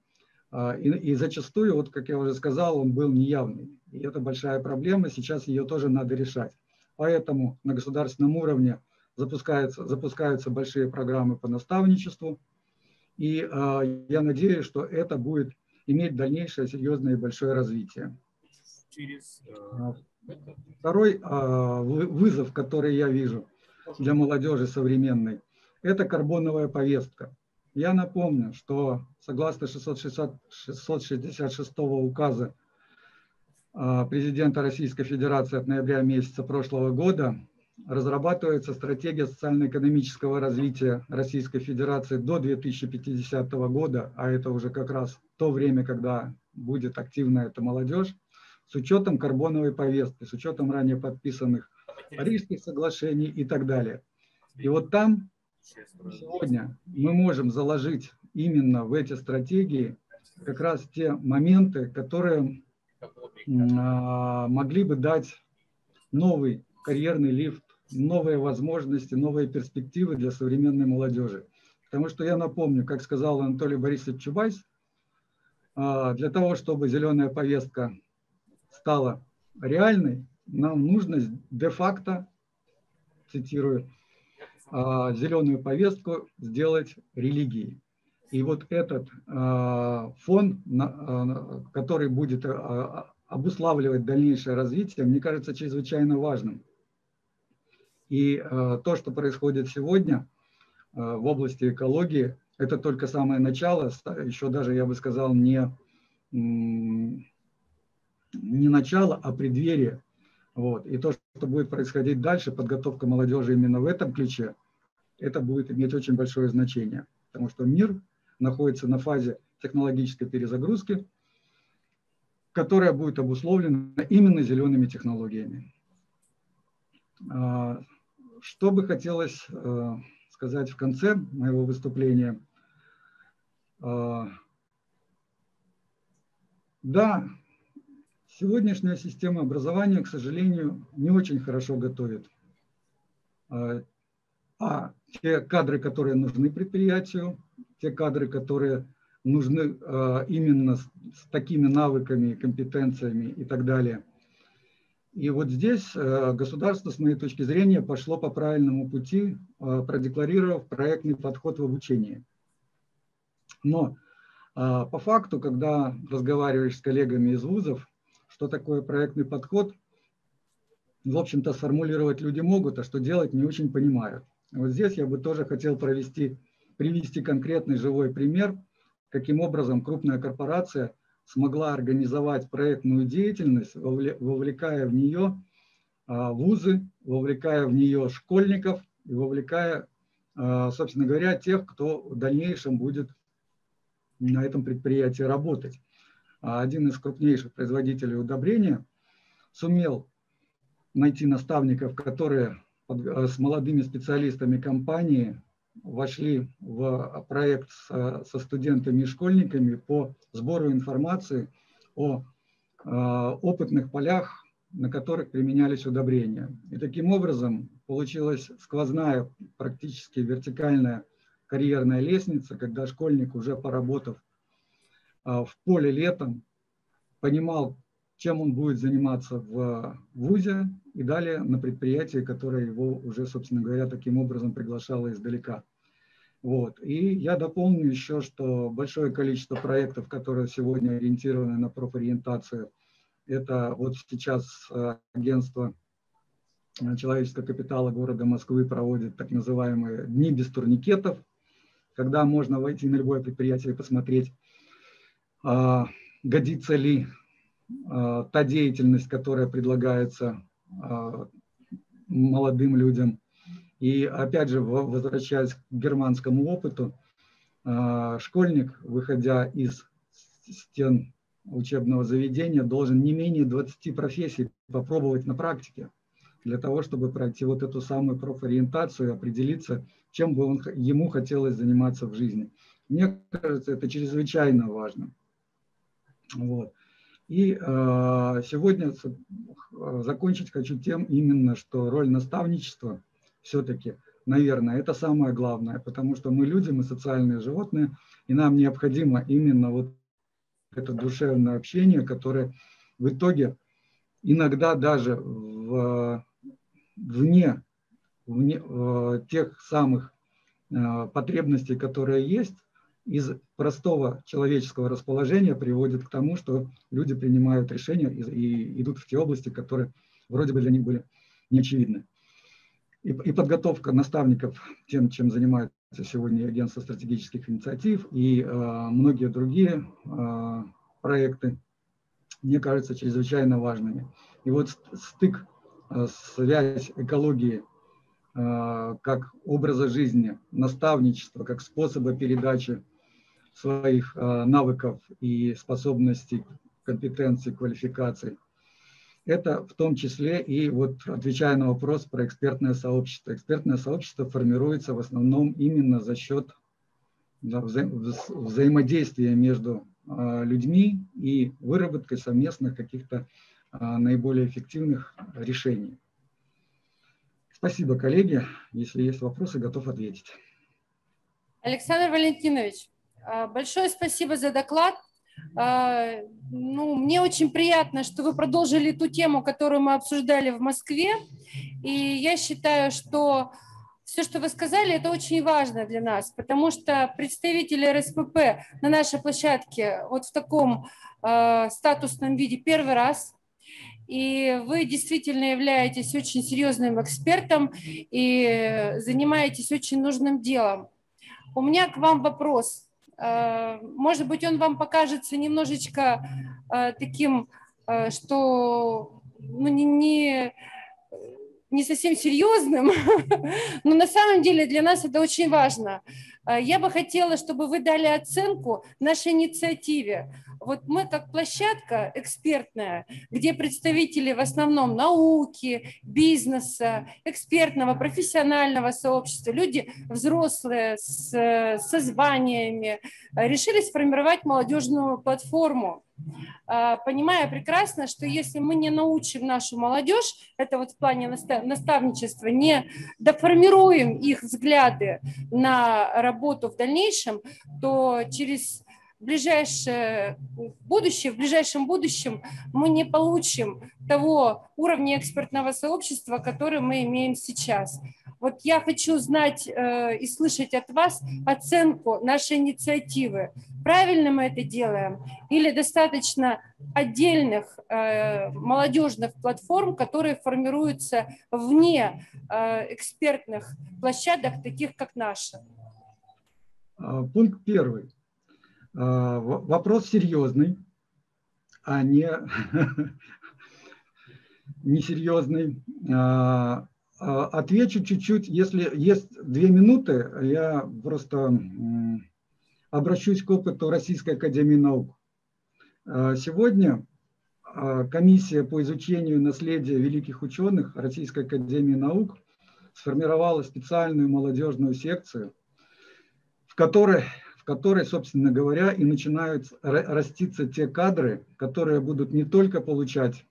S5: А, и, и зачастую, вот как я уже сказал, он был неявный. И это большая проблема, сейчас ее тоже надо решать. Поэтому на государственном уровне запускаются, запускаются большие программы по наставничеству. И э, я надеюсь, что это будет иметь дальнейшее серьезное и большое развитие. Через, э, Второй э, вызов, который я вижу для молодежи современной – это карбоновая повестка. Я напомню, что согласно 660, 666 указа президента Российской Федерации от ноября месяца прошлого года разрабатывается стратегия социально-экономического развития Российской Федерации до 2050 года, а это уже как раз то время, когда будет активна эта молодежь, с учетом карбоновой повестки, с учетом ранее подписанных Парижских соглашений и так далее. И вот там сегодня мы можем заложить именно в эти стратегии как раз те моменты, которые а, могли бы дать новый карьерный лифт, новые возможности, новые перспективы для современной молодежи. Потому что я напомню, как сказал Анатолий Борисович Чубайс, а, для того, чтобы зеленая повестка стала реальной, нам нужно де-факто, цитирую, зеленую повестку сделать религией. И вот этот а, фон, который будет обуславливать дальнейшее развитие, мне кажется чрезвычайно важным. И то, что происходит сегодня в области экологии, это только самое начало, еще даже, я бы сказал, не, не начало, а преддверие. Вот. И то, что будет происходить дальше, подготовка молодежи именно в этом ключе, это будет иметь очень большое значение. Потому что мир находится на фазе технологической перезагрузки, которая будет обусловлена именно зелеными технологиями. А, что бы хотелось э, сказать в конце моего выступления – а, да, сегодняшняя система образования, к сожалению, не очень хорошо готовит. А, а те кадры, которые нужны предприятию, те кадры, которые нужны а, именно с, такими навыками, компетенциями и так далее. И вот здесь государство, с моей точки зрения, пошло по правильному пути, продекларировав проектный подход в обучении. Но а, по факту, когда разговариваешь с коллегами из вузов, что такое проектный подход, в общем-то, сформулировать люди могут, а что делать не очень понимают. Вот здесь я бы тоже хотел провести, привести конкретный живой пример, каким образом крупная корпорация смогла организовать проектную деятельность, вовлекая в нее а, вузы, вовлекая в нее школьников и вовлекая, а, собственно говоря, тех, кто в дальнейшем будет на этом предприятии работать. А один из крупнейших производителей удобрения сумел найти наставников, которые с молодыми специалистами компании вошли в проект со студентами и школьниками по сбору информации о э, опытных полях, на которых применялись удобрения. И таким образом получилась сквозная, практически вертикальная карьерная лестница, когда школьник, уже поработав а, в поле летом, понимал, чем он будет заниматься в ВУЗе и далее на предприятии, которое его уже, собственно говоря, таким образом приглашало издалека. Вот. И я дополню еще, что большое количество проектов, которые сегодня ориентированы на профориентацию, это вот сейчас а, агентство человеческого капитала города Москвы проводит так называемые дни без турникетов, когда можно войти на любое предприятие и посмотреть, а, годится ли та деятельность, которая предлагается а, молодым людям. И опять же, возвращаясь к германскому опыту, школьник, выходя из стен учебного заведения, должен не менее 20 профессий попробовать на практике для того, чтобы пройти вот эту самую профориентацию и определиться, чем бы он, ему хотелось заниматься в жизни. Мне кажется, это чрезвычайно важно. Вот. И э, сегодня закончить хочу тем именно, что роль наставничества все-таки, наверное, это самое главное, потому что мы люди, мы социальные животные, и нам необходимо именно вот это душевное общение, которое в итоге иногда даже в вне, вне э, тех самых э, потребностей, которые есть, из простого человеческого расположения приводит к тому, что люди принимают решения и, и идут в те области, которые вроде бы для них были неочевидны. И, и подготовка наставников тем, чем занимается сегодня агентство стратегических инициатив и э, многие другие э, проекты, мне кажется, чрезвычайно важными. И вот стык, э, связь экологии как образа жизни, наставничества, как способа передачи своих э, навыков и способностей, компетенций, квалификаций. Это в том числе и вот отвечая на вопрос про экспертное сообщество. Экспертное сообщество формируется в основном именно за счет вза взаимодействия между а, людьми и выработкой совместных каких-то а, наиболее эффективных решений. Спасибо, коллеги. Если есть вопросы, готов ответить.
S1: Александр Валентинович, большое спасибо за доклад. Ну, мне очень приятно, что вы продолжили ту тему, которую мы обсуждали в Москве. И я считаю, что все, что вы сказали, это очень важно для нас, потому что представители РСПП на нашей площадке вот в таком э, статусном виде первый раз, и вы действительно являетесь очень серьезным экспертом и занимаетесь очень нужным делом. У меня к вам вопрос. Э, может быть, он вам покажется немножечко э, таким, э, что ну, не, не не совсем серьезным, [LAUGHS] но на самом деле для нас это очень важно. Я бы хотела, чтобы вы дали оценку нашей инициативе. Вот мы как площадка экспертная, где представители в основном науки, бизнеса, экспертного, профессионального сообщества, люди взрослые с, со званиями, решили сформировать молодежную платформу. А, понимая прекрасно, что если мы не научим нашу молодежь, это вот в плане наставничества, не доформируем их взгляды на работу в дальнейшем, то через ближайшее будущее, в ближайшем будущем мы не получим того уровня экспертного сообщества, который мы имеем сейчас. Вот я хочу знать э, и слышать от вас оценку нашей инициативы. Правильно мы это делаем или достаточно отдельных э, молодежных платформ, которые формируются вне э, экспертных площадок, таких как наша?
S5: А, пункт первый. А, вопрос серьезный, а не [LAUGHS] несерьезный. А, а, отвечу чуть-чуть, если есть две минуты, я просто обращусь к опыту Российской Академии Наук. Сегодня комиссия по изучению наследия великих ученых Российской Академии Наук сформировала специальную молодежную секцию, в которой которой, собственно говоря, и начинают раститься те кадры, которые будут не только получать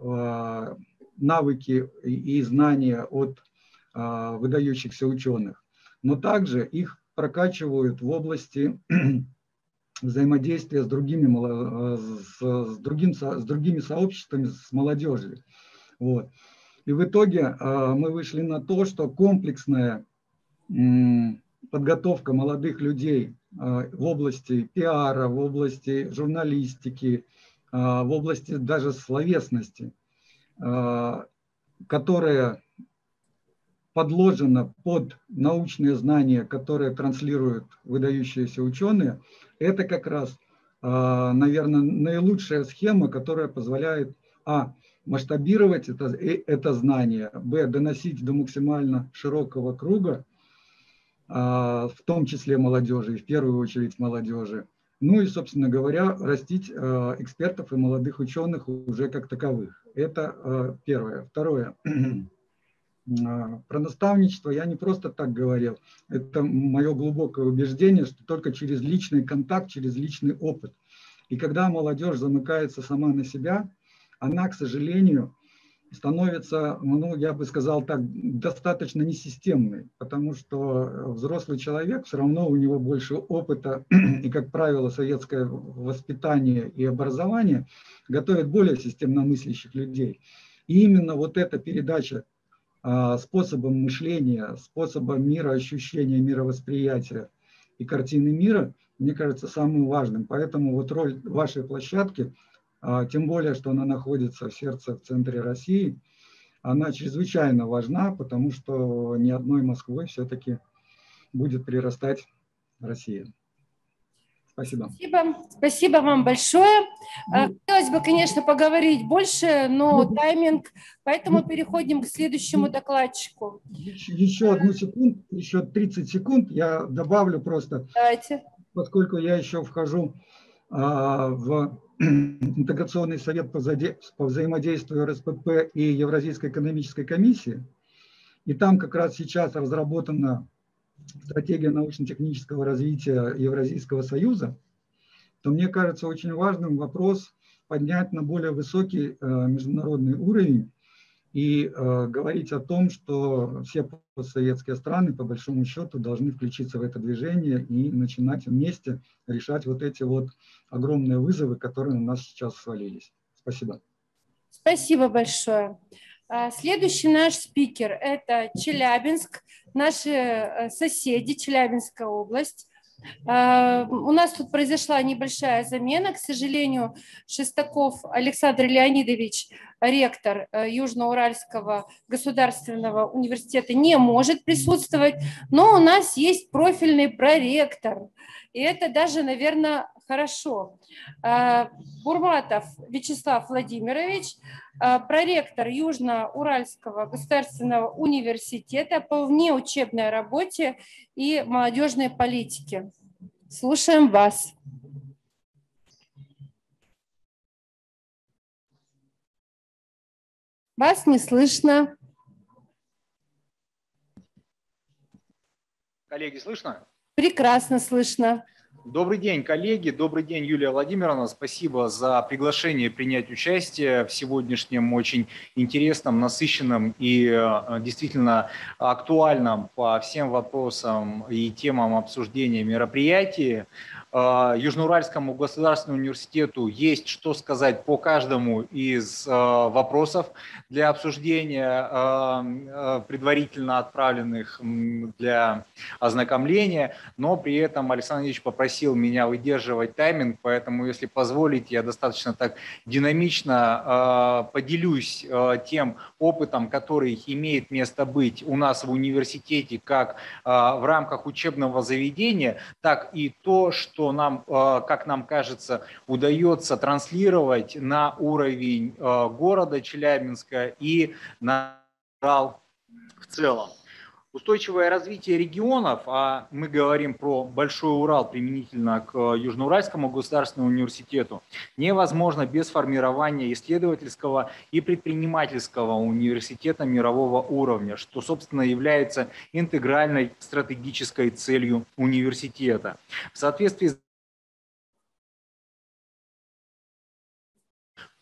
S5: а, навыки и знания от а, выдающихся ученых, но также их прокачивают в области [CLEARS THROAT] взаимодействия с другими, с, с, другим, с другими сообществами, с молодежью. Вот. И в итоге а, мы вышли на то, что комплексная подготовка молодых людей а, в области пиара, в области журналистики, а, в области даже словесности, а, которая подложена под научные знания, которые транслируют выдающиеся ученые, это как раз, наверное, наилучшая схема, которая позволяет, а, масштабировать это, э, это знание, б, доносить до максимально широкого круга, в том числе молодежи, и в первую очередь молодежи. Ну и, собственно говоря, растить а, экспертов и молодых ученых уже как таковых. Это а, первое. Второе. [CLEARS THROAT] Про наставничество я не просто так говорил. Это мое глубокое убеждение, что только через личный контакт, через личный опыт. И когда молодежь замыкается сама на себя, она, к сожалению, становится, ну, я бы сказал так, достаточно несистемной, потому что взрослый человек, все равно у него больше опыта, [CLEARS THROAT] и, как правило, советское воспитание и образование готовит более системно мыслящих людей. И именно вот эта передача а, способом мышления, способом мироощущения, мировосприятия и картины мира, мне кажется, самым важным. Поэтому вот роль вашей площадки – тем более, что она находится в сердце, в центре России, она чрезвычайно важна, потому что ни одной Москвой все-таки будет прирастать Россия. Спасибо.
S1: Спасибо, Спасибо вам большое. А, хотелось бы, конечно, поговорить больше, но тайминг, поэтому переходим к следующему докладчику.
S5: Еще одну секунду, еще 30 секунд я добавлю просто.
S1: Давайте.
S5: Поскольку я еще вхожу а, в [CLEARS THROAT] интеграционный совет по, по взаимодействию РСПП и Евразийской экономической комиссии, и там как раз сейчас разработана стратегия научно-технического развития Евразийского союза, то мне кажется очень важным вопрос поднять на более высокий э, международный уровень и э, говорить о том, что все постсоветские страны, по большому счету, должны включиться в это движение и начинать вместе решать вот эти вот огромные вызовы, которые на нас сейчас свалились. Спасибо.
S1: Спасибо большое. А, следующий наш спикер – это Челябинск, наши э, соседи, Челябинская область. А, у нас тут произошла небольшая замена. К сожалению, Шестаков Александр Леонидович, ректор э, Южноуральского государственного университета, не может присутствовать, но у нас есть профильный проректор. И это даже, наверное, хорошо. А, Бурматов Вячеслав Владимирович – Э, проректор Южно-Уральского государственного университета по внеучебной работе и молодежной политике. Слушаем вас. Вас не слышно.
S6: Коллеги, слышно?
S1: Прекрасно слышно.
S6: Добрый день, коллеги. Добрый день, Юлия Владимировна. Спасибо за приглашение принять участие в сегодняшнем очень интересном, насыщенном и э, действительно актуальном по всем вопросам и темам обсуждения мероприятии. Э, Южноуральскому государственному университету есть что сказать по каждому из э, вопросов для обсуждения, э, предварительно отправленных для ознакомления, но при этом Александр Ильич попросил меня выдерживать тайминг, поэтому, если позволите, я достаточно так динамично поделюсь тем опытом, который имеет место быть у нас в университете как в рамках учебного заведения, так и то, что нам, э, как нам кажется, удается транслировать на уровень э, города Челябинска и на Урал в целом. Устойчивое развитие регионов, а мы говорим про Большой Урал применительно к Южноуральскому государственному университету, невозможно без формирования исследовательского и предпринимательского университета мирового уровня, что, собственно, является интегральной стратегической целью университета. В соответствии с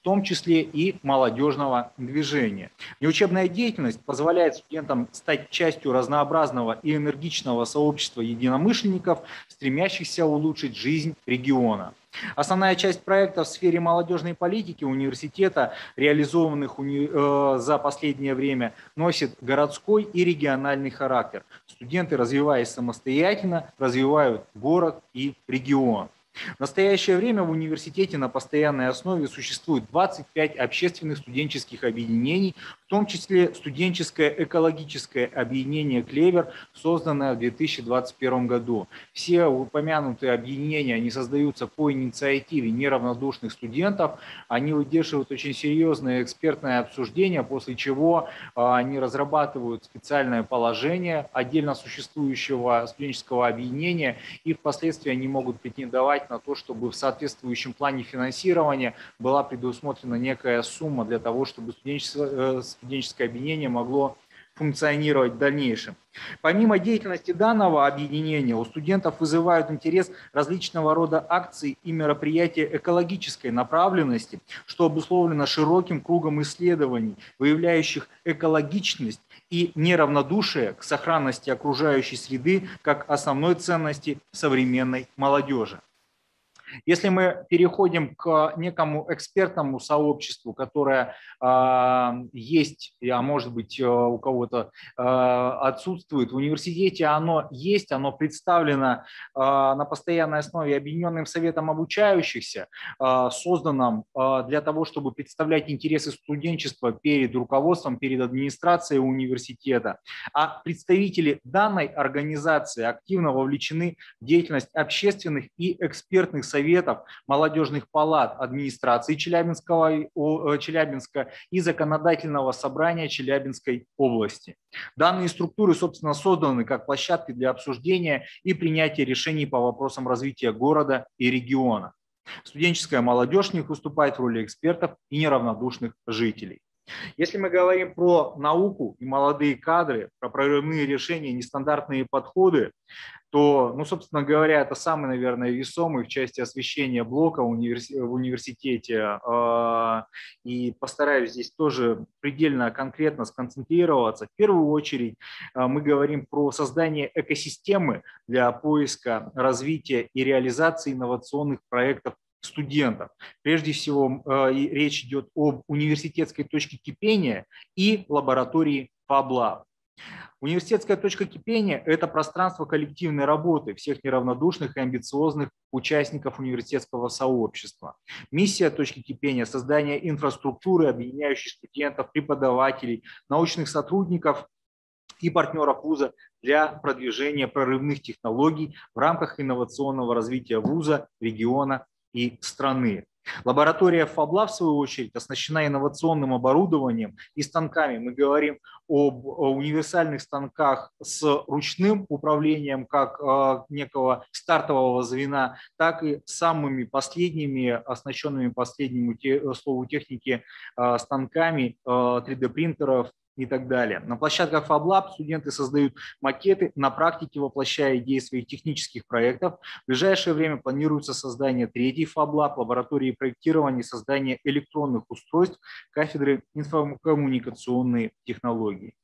S6: том числе и молодежного движения. Неучебная деятельность позволяет студентам стать частью разнообразного и энергичного сообщества единомышленников, стремящихся улучшить жизнь региона. Основная часть проектов в сфере молодежной политики университета, реализованных уни... э, за последнее время, носит городской и региональный характер. Студенты, развиваясь самостоятельно, развивают город и регион. В настоящее время в университете на постоянной основе существует 25 общественных студенческих объединений, в том числе студенческое экологическое объединение «Клевер», созданное в 2021 году. Все упомянутые объединения, они создаются по инициативе неравнодушных студентов, они выдерживают очень серьезное экспертное обсуждение, после чего а, они разрабатывают специальное положение отдельно существующего студенческого объединения, и впоследствии они могут претендовать влиять на то, чтобы в соответствующем плане финансирования была предусмотрена некая сумма для того, чтобы студенческое, э, студенческое объединение могло функционировать в дальнейшем. Помимо деятельности данного объединения, у студентов вызывают интерес различного рода акции и мероприятия экологической направленности, что обусловлено широким кругом исследований, выявляющих экологичность и неравнодушие к сохранности окружающей среды как основной ценности современной молодежи. Если мы переходим к некому экспертному сообществу, которое э, есть, а может быть э, у кого-то э, отсутствует, в университете оно есть, оно представлено э, на постоянной основе Объединенным Советом обучающихся, созданным для того, чтобы представлять интересы студенчества перед руководством, перед администрацией университета. А представители данной организации активно вовлечены в деятельность общественных и экспертных советов, молодежных палат администрации Челябинского, э, Челябинска и законодательного собрания Челябинской области. Данные структуры, собственно, созданы как площадки для обсуждения и принятия решений по вопросам развития города и региона. Студенческая молодежь в них выступает в роли экспертов и неравнодушных жителей. Если мы говорим про науку и молодые кадры, про прорывные решения, нестандартные подходы, то, ну, собственно говоря, это самый, наверное, весомый в части освещения блока в университете. А, и постараюсь здесь тоже предельно конкретно сконцентрироваться. В первую очередь а, мы говорим про создание экосистемы для поиска, развития и реализации инновационных проектов студентов. Прежде всего, э, речь идет об университетской точке кипения и лаборатории FabLab. Университетская точка кипения – это пространство коллективной работы всех неравнодушных и амбициозных участников университетского сообщества. Миссия точки кипения – создание инфраструктуры, объединяющей студентов, преподавателей, научных сотрудников и партнеров вуза для продвижения прорывных технологий в рамках инновационного развития вуза, региона и страны. Лаборатория Фабла, в свою очередь, оснащена инновационным оборудованием и станками. Мы говорим об универсальных станках с ручным управлением, как э, некого стартового звена, так и самыми последними, оснащенными последнему слову техники, э, станками 3D-принтеров, э, и так далее. На площадках FabLab студенты создают макеты, на практике воплощая идеи своих технических проектов. В ближайшее время планируется создание третьей FabLab, лаборатории проектирования и создания электронных устройств кафедры информокоммуникационные технологии.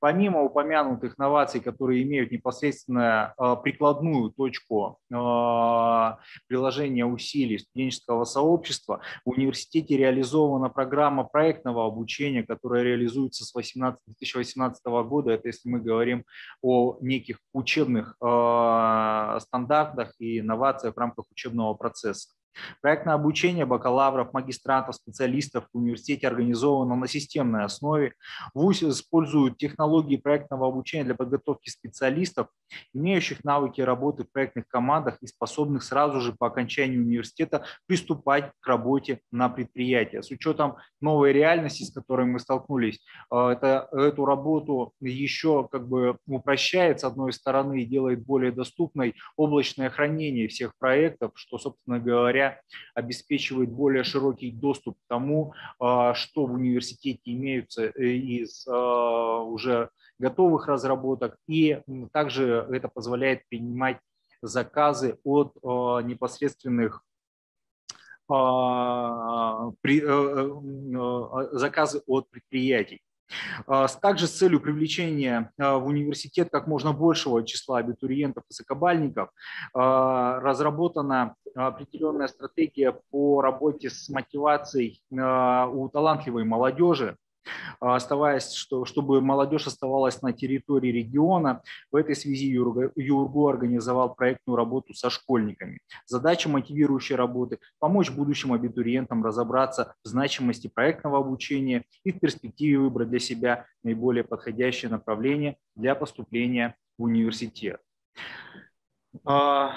S6: Помимо упомянутых новаций, которые имеют непосредственно а, прикладную точку а, приложения усилий студенческого сообщества, в университете реализована программа проектного обучения, которая реализуется с 18, 2018 года. Это если мы говорим о неких учебных а, стандартах и инновациях в рамках учебного процесса. Проектное обучение бакалавров, магистрантов, специалистов в университете организовано на системной основе. ВУЗ использует технологии проектного обучения для подготовки специалистов, имеющих навыки работы в проектных командах и способных сразу же по окончании университета приступать к работе на предприятии. С учетом новой реальности, с которой мы столкнулись, э, это, эту работу еще как бы упрощает с одной стороны и делает более доступной облачное хранение всех проектов, что, собственно говоря, обеспечивает более широкий доступ к тому, а, что в университете имеются э, из а, уже готовых разработок, и также это позволяет принимать заказы от а, непосредственных э, э, заказы от предприятий. А, также с целью привлечения а, в университет как можно большего числа абитуриентов и сокобальников а, разработана определенная стратегия по работе с мотивацией у талантливой молодежи, оставаясь, что, чтобы молодежь оставалась на территории региона. В этой связи ЮРГУ организовал проектную работу со школьниками. Задача мотивирующей работы – помочь будущим абитуриентам разобраться в значимости проектного обучения и в перспективе выбрать для себя наиболее подходящее направление для поступления в университет. А,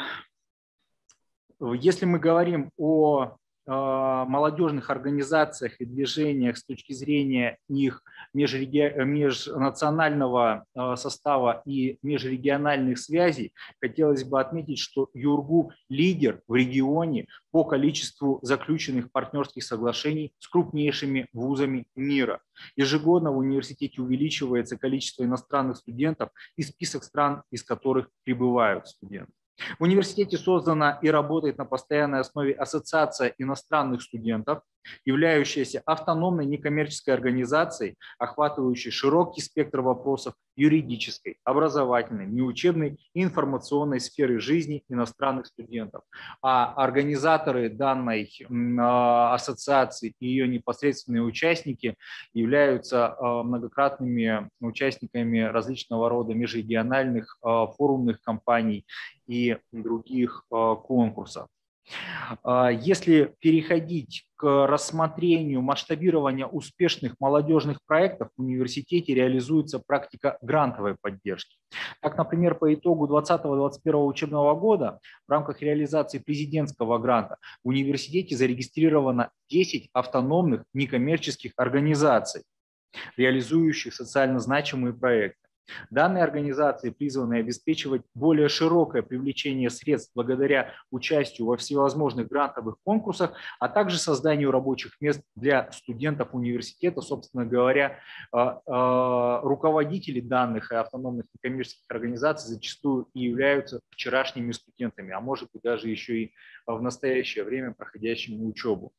S6: если мы говорим о а, молодежных организациях и движениях с точки зрения их межнационального а, состава и межрегиональных связей, хотелось бы отметить, что Юргу лидер в регионе по количеству заключенных партнерских соглашений с крупнейшими вузами мира. Ежегодно в университете увеличивается количество иностранных студентов и список стран, из которых прибывают студенты. В университете создана и работает на постоянной основе Ассоциация иностранных студентов. Являющаяся автономной некоммерческой организацией, охватывающей широкий спектр вопросов юридической, образовательной, неучебной и информационной сферы жизни иностранных студентов. А организаторы данной а, ассоциации и ее непосредственные участники являются а, многократными участниками различного рода межрегиональных а, форумных кампаний и других конкурсов. А, если переходить к рассмотрению масштабирования успешных молодежных проектов, в университете реализуется практика грантовой поддержки. Так, например, по итогу 2020-2021 учебного года в рамках реализации президентского гранта в университете зарегистрировано 10 автономных некоммерческих организаций, реализующих социально значимые проекты. Данные организации призваны обеспечивать более широкое привлечение средств благодаря участию во всевозможных грантовых конкурсах, а также созданию рабочих мест для студентов университета. Собственно говоря, а, а, руководители данных и автономных некоммерческих организаций зачастую и являются вчерашними студентами, а может быть даже еще и в настоящее время проходящими учебу.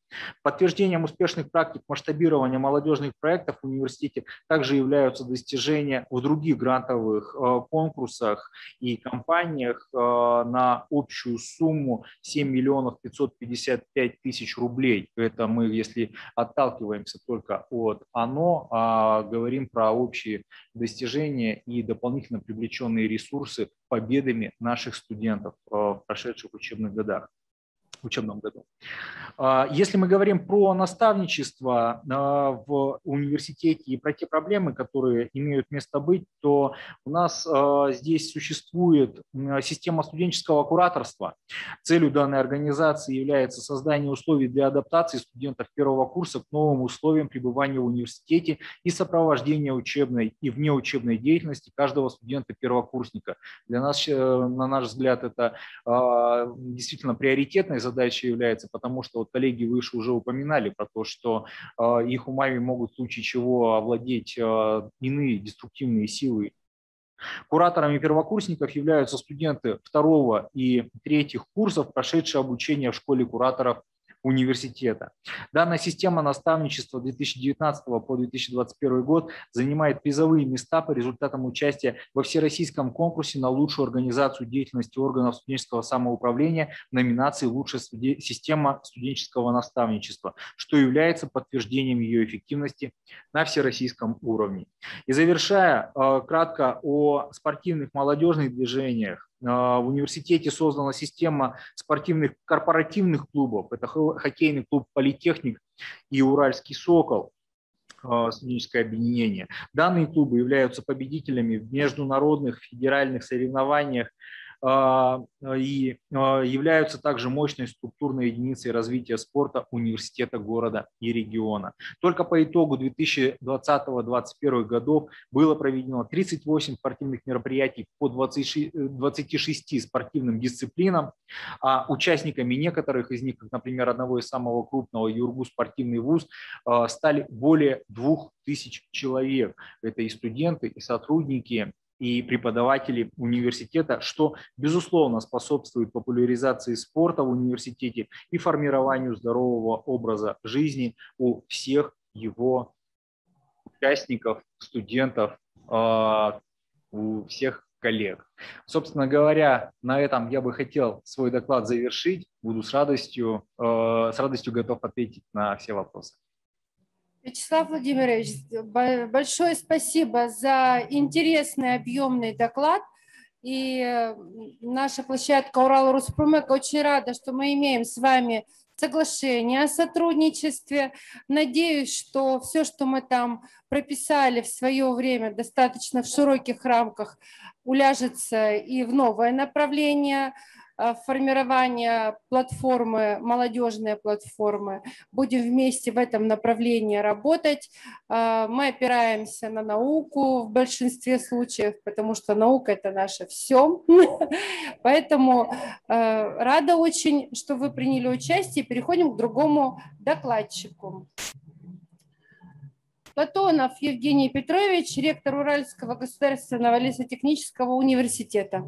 S6: Подтверждением успешных практик масштабирования молодежных проектов в университете также являются достижения в других грантовых э, конкурсах и компаниях э, на общую сумму 7 миллионов 555 тысяч рублей. Это мы, если отталкиваемся только от ОНО, а говорим про общие достижения и дополнительно привлеченные ресурсы победами наших студентов э, в прошедших учебных годах учебном году. А, если мы говорим про наставничество а, в университете и про те проблемы, которые имеют место быть, то у нас а, здесь существует система студенческого кураторства. Целью данной организации является создание условий для адаптации студентов первого курса к новым условиям пребывания в университете и сопровождения учебной и внеучебной деятельности каждого студента-первокурсника. Для нас, э, на наш взгляд, это действительно приоритетная задача является, потому что вот коллеги выше уже упоминали про то, что э, их умами могут в случае чего овладеть э, иные деструктивные силы. Кураторами первокурсников являются студенты второго и третьих курсов, прошедшие обучение в школе кураторов университета. Данная система наставничества 2019 по 2021 год занимает призовые места по результатам участия во всероссийском конкурсе на лучшую организацию деятельности органов студенческого самоуправления в номинации «Лучшая система студенческого наставничества», что является подтверждением ее эффективности на всероссийском уровне. И завершая э, кратко о спортивных молодежных движениях, в университете создана система спортивных корпоративных клубов. Это хоккейный клуб «Политехник» и «Уральский сокол» а, студенческое объединение. Данные клубы являются победителями в международных федеральных соревнованиях а, и а, являются также мощной структурной единицей развития спорта университета города и региона. Только по итогу 2020-2021 годов было проведено 38 спортивных мероприятий по 26, 26 спортивным дисциплинам, а участниками некоторых из них, как, например, одного из самого крупного Юргу спортивный вуз, а, стали более 2000 человек. Это и студенты, и сотрудники, и преподаватели университета, что, безусловно, способствует популяризации спорта в университете и формированию здорового образа жизни у всех его участников, студентов, а, у всех коллег. Собственно говоря, на этом я бы хотел свой доклад завершить. Буду с радостью, а, с радостью готов ответить на все вопросы.
S1: Вячеслав Владимирович, большое спасибо за интересный объемный доклад. И наша площадка Урал Руспромек очень рада, что мы имеем с вами соглашение о сотрудничестве. Надеюсь, что все, что мы там прописали в свое время достаточно в широких рамках, уляжется и в новое направление – формирования платформы, молодежные платформы. Будем вместе в этом направлении работать. Э, мы опираемся на науку в большинстве случаев, потому что наука – это наше все. [LAUGHS] Поэтому э, рада очень, что вы приняли участие. Переходим к другому докладчику. Платонов Евгений Петрович, ректор Уральского государственного лесотехнического университета.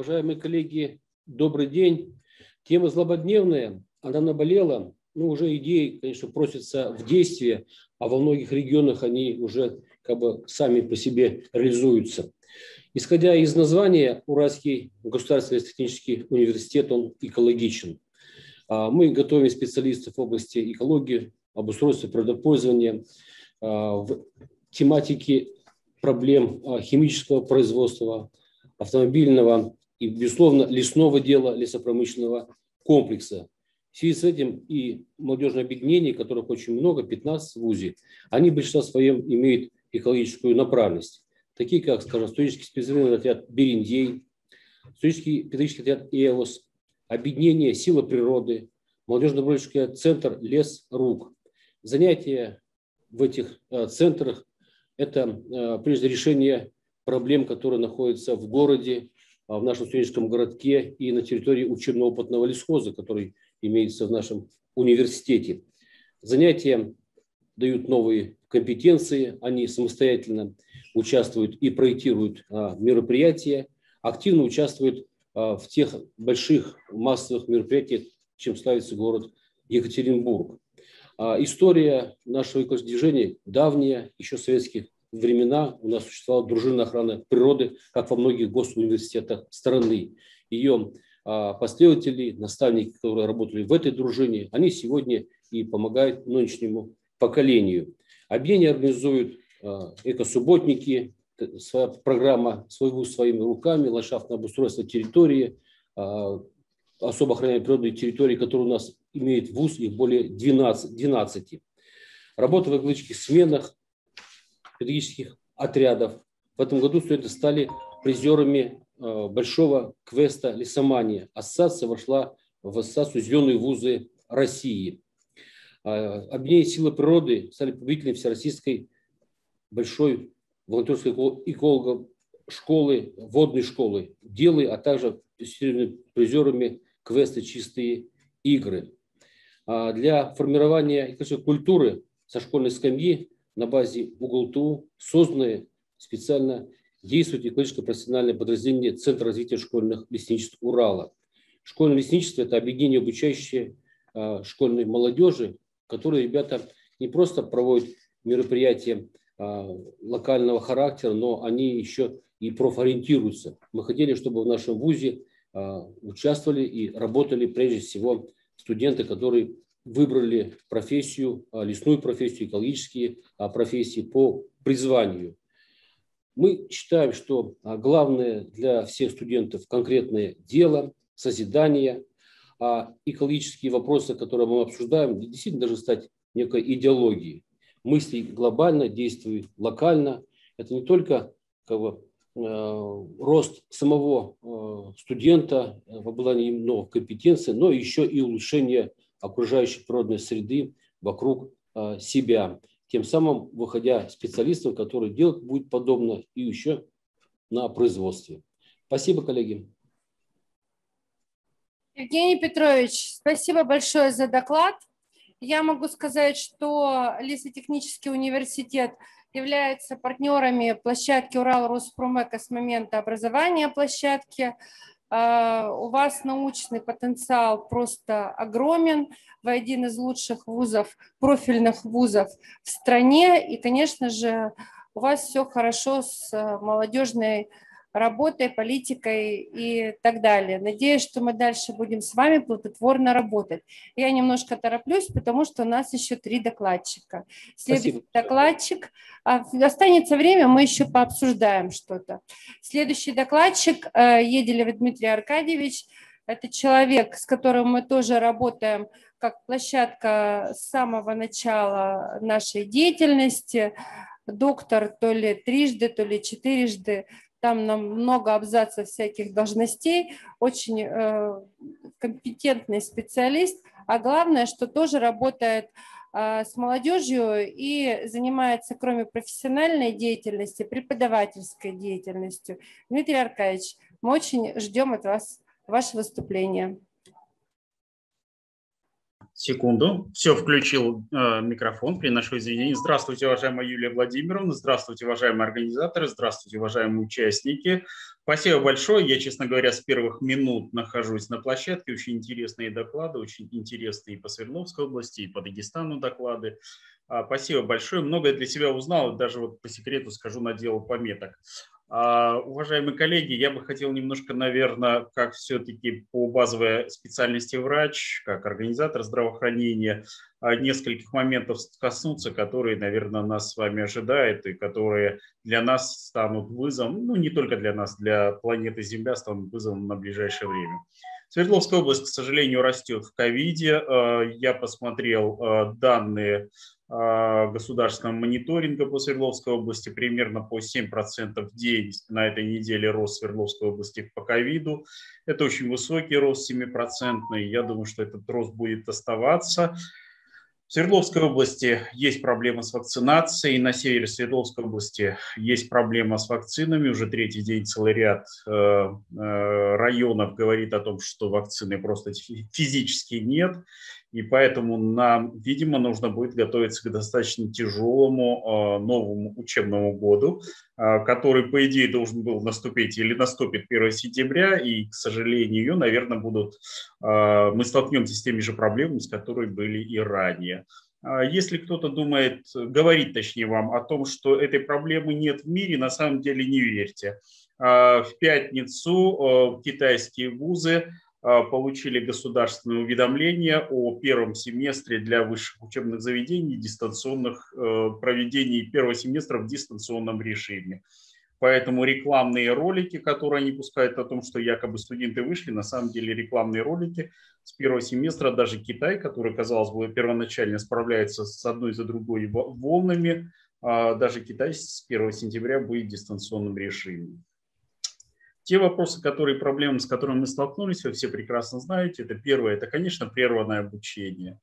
S7: Уважаемые коллеги, добрый день. Тема злободневная, она наболела. ну, уже идеи, конечно, просятся в действие, а во многих регионах они уже как бы сами по себе реализуются. Исходя из названия, Уральский государственный технический университет, он экологичен. А, мы готовим специалистов в области экологии, обустройства природопользования, а, в тематике проблем а, химического производства, автомобильного и, безусловно, лесного дела, лесопромышленного комплекса. В связи с этим и молодежное объединение, которых очень много, 15 в ВУЗе, они в большинстве своем имеют экологическую направленность, такие как, скажем, студенческий специализированный отряд «Бериндей», студенческий педагогический отряд «Эос», объединение «Сила природы», молодежно-добровольческий центр «Лес рук». Занятия в этих э, центрах – это, э, прежде решение проблем, которые находятся в городе, в нашем студенческом городке и на территории учебно-опытного лесхоза, который имеется в нашем университете. Занятия дают новые компетенции, они самостоятельно участвуют и проектируют а, мероприятия, активно участвуют а, в тех больших массовых мероприятиях, чем славится город Екатеринбург. История нашего движения давняя, еще советских времена у нас существовала дружина охраны природы, как во многих госуниверситетах страны. Ее а, последователи, наставники, которые работали в этой дружине, они сегодня и помогают нынешнему поколению. Объединение организуют а, экосубботники, своя программа «Свой вуз своими руками», ландшафтное обустройство территории, а, особо охраняемой природной территории, которые у нас имеют вуз, их более 12. 12. Работа в экологических сменах, педагогических отрядов. В этом году студенты стали призерами Э, большого квеста «Лесомания». Ассоциация вошла в ассоциацию «Зеленые вузы России». Э, Объединение силы природы стали победителями Всероссийской большой волонтерской эколога школы, водной школы Делы, а также призерами квеста «Чистые игры». А для формирования культуры со школьной скамьи на базе УГЛТУ созданы специально действует экологическое профессиональное подразделение Центра развития школьных лесничеств Урала. Школьное лесничество – это объединение обучающее а, школьной молодежи, которые ребята не просто проводят мероприятия а, локального характера, но они еще и профориентируются. Мы хотели, чтобы в нашем ВУЗе а, участвовали и работали прежде всего студенты, которые выбрали профессию, лесную профессию, экологические профессии по призванию. Мы считаем, что а, главное для всех студентов конкретное дело, созидание, а экологические вопросы, которые мы обсуждаем, действительно должны стать некой идеологией. Мысли глобально, действуют локально. Это не только как бы, э, рост самого э, студента в обладании новых компетенций, но еще и улучшение окружающей природной среды вокруг э, себя тем самым выходя специалистом, который делать будет подобно и еще на производстве. Спасибо, коллеги.
S1: Евгений Петрович, спасибо большое за доклад. Я могу сказать, что Лесотехнический университет является партнерами площадки Урал Роспромека с момента образования площадки. А, у вас научный потенциал просто огромен. Вы один из лучших вузов, профильных вузов в стране. И, конечно же, у вас все хорошо с э, молодежной работой, политикой и так далее. Надеюсь, что мы дальше будем с вами плодотворно работать. Я немножко тороплюсь, потому что у нас еще три докладчика. Следующий Спасибо. докладчик. А, останется время, мы еще пообсуждаем что-то. Следующий докладчик э, Еделев Дмитрий Аркадьевич. Это человек, с которым мы тоже работаем как площадка с самого начала нашей деятельности. Доктор то ли трижды, то ли четырежды там нам много абзацев всяких должностей, очень э, компетентный специалист, а главное, что тоже работает э, с молодежью и занимается, кроме профессиональной деятельности, преподавательской деятельностью. Дмитрий Аркадьевич, мы очень ждем от вас ваше выступление.
S8: Секунду. Все, включил э, микрофон, приношу извинения. Здравствуйте, уважаемая Юлия Владимировна. Здравствуйте, уважаемые организаторы. Здравствуйте, уважаемые участники. Спасибо большое. Я, честно говоря, с первых минут нахожусь на площадке. Очень интересные доклады, очень интересные и по Свердловской области, и по Дагестану доклады. А, спасибо большое. Многое для себя узнал, даже вот по секрету скажу, наделал пометок. А, уважаемые коллеги, я бы хотел немножко, наверное, как все-таки по базовой специальности врач, как организатор здравоохранения, а, нескольких моментов коснуться, которые, наверное, нас с вами ожидают и которые для нас станут вызовом, ну не только для нас, для планеты Земля станут вызовом на ближайшее время. Свердловская область, к сожалению, растет в ковиде. А, я посмотрел данные государственного мониторинга по Свердловской области примерно по 7% в день на этой неделе рост Свердловской области по ковиду. Это очень высокий рост, 7%. Я думаю, что этот рост будет оставаться. В Свердловской области есть проблемы с вакцинацией, на севере Свердловской области есть проблема с вакцинами. Уже третий день целый ряд э, э, районов говорит о том, что вакцины просто физически нет. И поэтому нам, видимо, нужно будет готовиться к достаточно тяжелому а, новому учебному году, а, который, по идее, должен был наступить или наступит 1 сентября. И, к сожалению, наверное, будут, а, мы столкнемся с теми же проблемами, с которыми были и ранее. Если кто-то думает, говорит точнее вам о том, что этой проблемы нет в мире, на самом деле не верьте. В пятницу китайские вузы получили государственное уведомление о первом семестре для высших учебных заведений дистанционных э, проведений первого семестра в дистанционном режиме. Поэтому рекламные ролики, которые они пускают о том, что якобы студенты вышли, на самом деле рекламные ролики с первого семестра даже Китай, который, казалось бы, первоначально справляется с одной за другой волнами, а, даже Китай с 1 сентября будет в дистанционном режиме. Те вопросы, которые, проблемы, с которыми мы столкнулись, вы все прекрасно знаете. Это первое, это, конечно, прерванное обучение.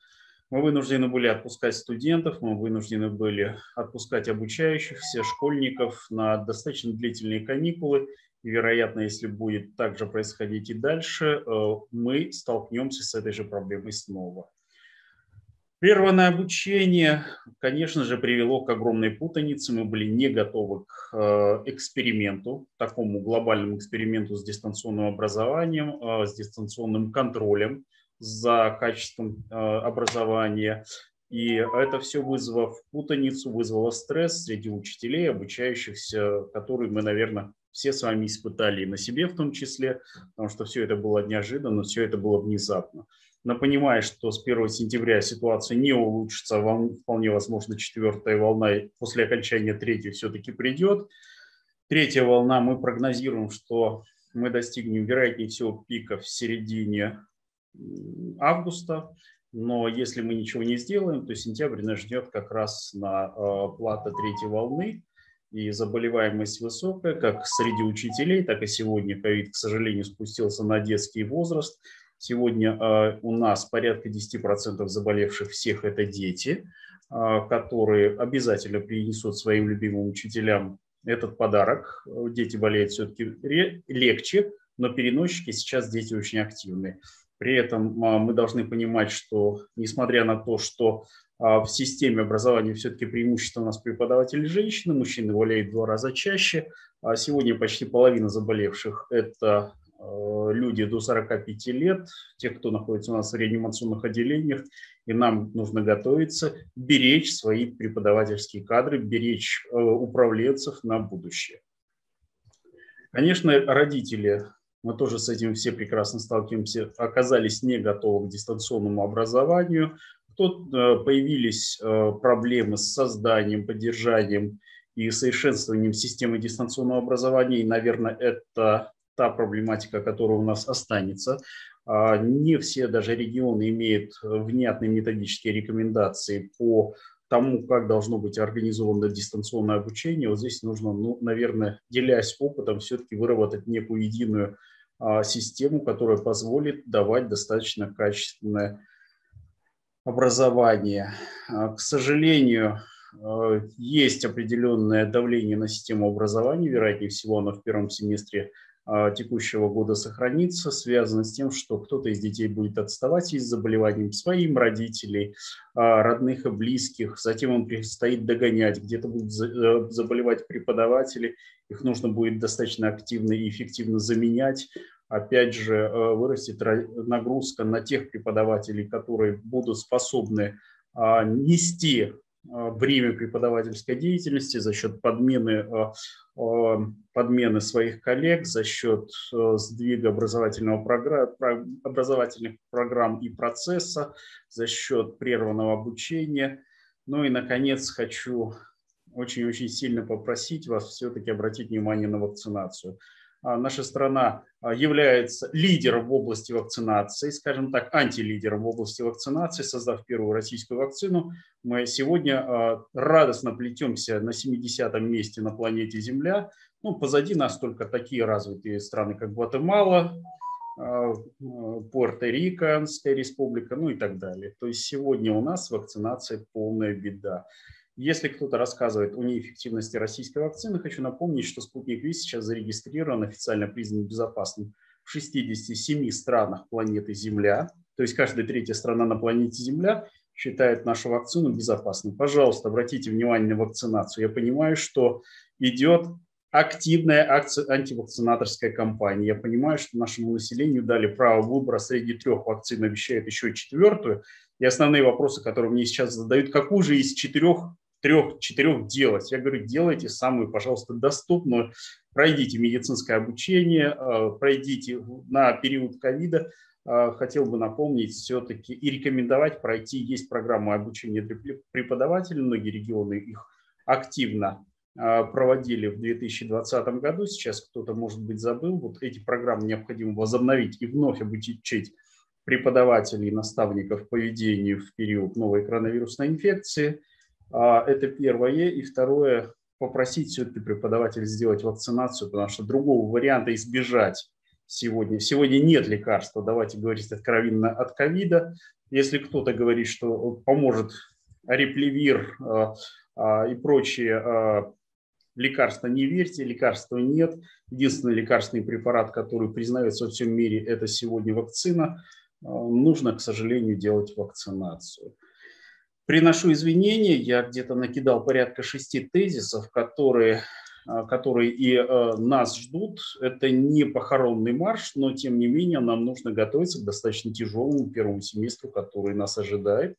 S8: Мы вынуждены были отпускать студентов, мы вынуждены были отпускать обучающихся, школьников на достаточно длительные каникулы. И, вероятно, если будет так же происходить и дальше, э, мы столкнемся с этой же проблемой снова. Прерванное обучение, конечно же, привело к огромной путанице. Мы были не готовы к э, эксперименту, такому глобальному эксперименту с дистанционным образованием, э, с дистанционным контролем за качеством э, образования. И это все вызвало путаницу, вызвало стресс среди учителей, обучающихся, который мы, наверное, все с вами испытали и на себе в том числе, потому что все это было неожиданно, все это было внезапно но понимая, что с 1 сентября ситуация не улучшится, вполне возможно четвертая волна после окончания третьей все-таки придет. Третья волна, мы прогнозируем, что мы достигнем, вероятнее всего, пика в середине августа, но если мы ничего не сделаем, то сентябрь нас ждет как раз на э, плата третьей волны, и заболеваемость высокая, как среди учителей, так и сегодня ковид, к сожалению, спустился на детский возраст – Сегодня а, у нас порядка 10% заболевших всех это дети, а, которые обязательно принесут своим любимым учителям этот подарок. Дети болеют все-таки легче, но переносчики сейчас дети очень активные. При этом а, мы должны понимать, что несмотря на то, что в системе образования все-таки преимущество у нас преподаватели женщины, мужчины болеют в два раза чаще. Сегодня почти половина заболевших – это Э, люди до 45 лет, те, кто находится у нас в реанимационных отделениях, и нам нужно готовиться, беречь свои преподавательские кадры, беречь э, управленцев на будущее. Конечно, родители, мы тоже с этим все прекрасно сталкиваемся, оказались не готовы к дистанционному образованию. Тут э, появились проблемы с созданием, поддержанием и совершенствованием системы дистанционного образования. И, наверное, это та проблематика, которая у нас останется. А, не все даже регионы имеют внятные методические рекомендации по тому, как должно быть организовано дистанционное обучение. Вот здесь нужно, ну, наверное, делясь опытом, все-таки выработать некую единую а, систему, которая позволит давать достаточно качественное образование. А, к сожалению, есть определенное давление на систему образования, вероятнее всего, оно в первом семестре текущего года сохранится, связано с тем, что кто-то из детей будет отставать из заболеванием своим родителей, а, родных и близких, затем им предстоит догонять, где-то будут э, заболевать преподаватели, их нужно будет достаточно активно и эффективно заменять, опять же, э, вырастет нагрузка на тех преподавателей, которые будут способны а, нести а, бремя преподавательской деятельности за счет подмены, а, подмены своих коллег, за счет сдвига образовательного образовательных программ и процесса, за счет прерванного обучения. Ну и, наконец, хочу очень-очень сильно попросить вас все-таки обратить внимание на вакцинацию. А, наша страна а, является лидером в области вакцинации, скажем так, антилидером в области вакцинации, создав первую российскую вакцину. Мы сегодня а, радостно плетемся на 70-м месте на планете Земля. Ну, позади нас только такие развитые страны, как Гватемала, Пуэрто-Рико, республика, ну и так далее. То есть сегодня у нас вакцинация полная беда. Если кто-то рассказывает о неэффективности российской вакцины, хочу напомнить, что спутник Ви сейчас зарегистрирован, официально признан безопасным в 67 странах планеты Земля. То есть каждая третья страна на планете Земля считает нашу вакцину безопасной. Пожалуйста, обратите внимание на вакцинацию. Я понимаю, что идет активная акция, антивакцинаторская кампания. Я понимаю, что нашему населению дали право выбора среди трех вакцин, обещают еще четвертую. И основные вопросы, которые мне сейчас задают, какую же из четырех трех-четырех делать. Я говорю, делайте самую, пожалуйста, доступную. Пройдите медицинское обучение, э, пройдите на период ковида. Э, хотел бы напомнить все-таки и рекомендовать пройти. Есть программа обучения для преподавателей, многие регионы их активно э, проводили в 2020 году. Сейчас кто-то, может быть, забыл. Вот эти программы необходимо возобновить и вновь обучить преподавателей и наставников поведению в период новой коронавирусной инфекции – это первое. И второе, попросить все-таки преподавателя сделать вакцинацию, потому что другого варианта избежать сегодня. Сегодня нет лекарства, давайте говорить откровенно, от ковида. Если кто-то говорит, что поможет реплевир а, а, и прочие лекарства, не верьте, лекарства нет. Единственный лекарственный препарат, который признается во всем мире, это сегодня вакцина. Нужно, к сожалению, делать вакцинацию. Приношу извинения, я где-то накидал порядка шести тезисов, которые, а, которые и а, нас ждут. Это не похоронный марш, но тем не менее нам нужно готовиться к достаточно тяжелому первому семестру, который нас ожидает.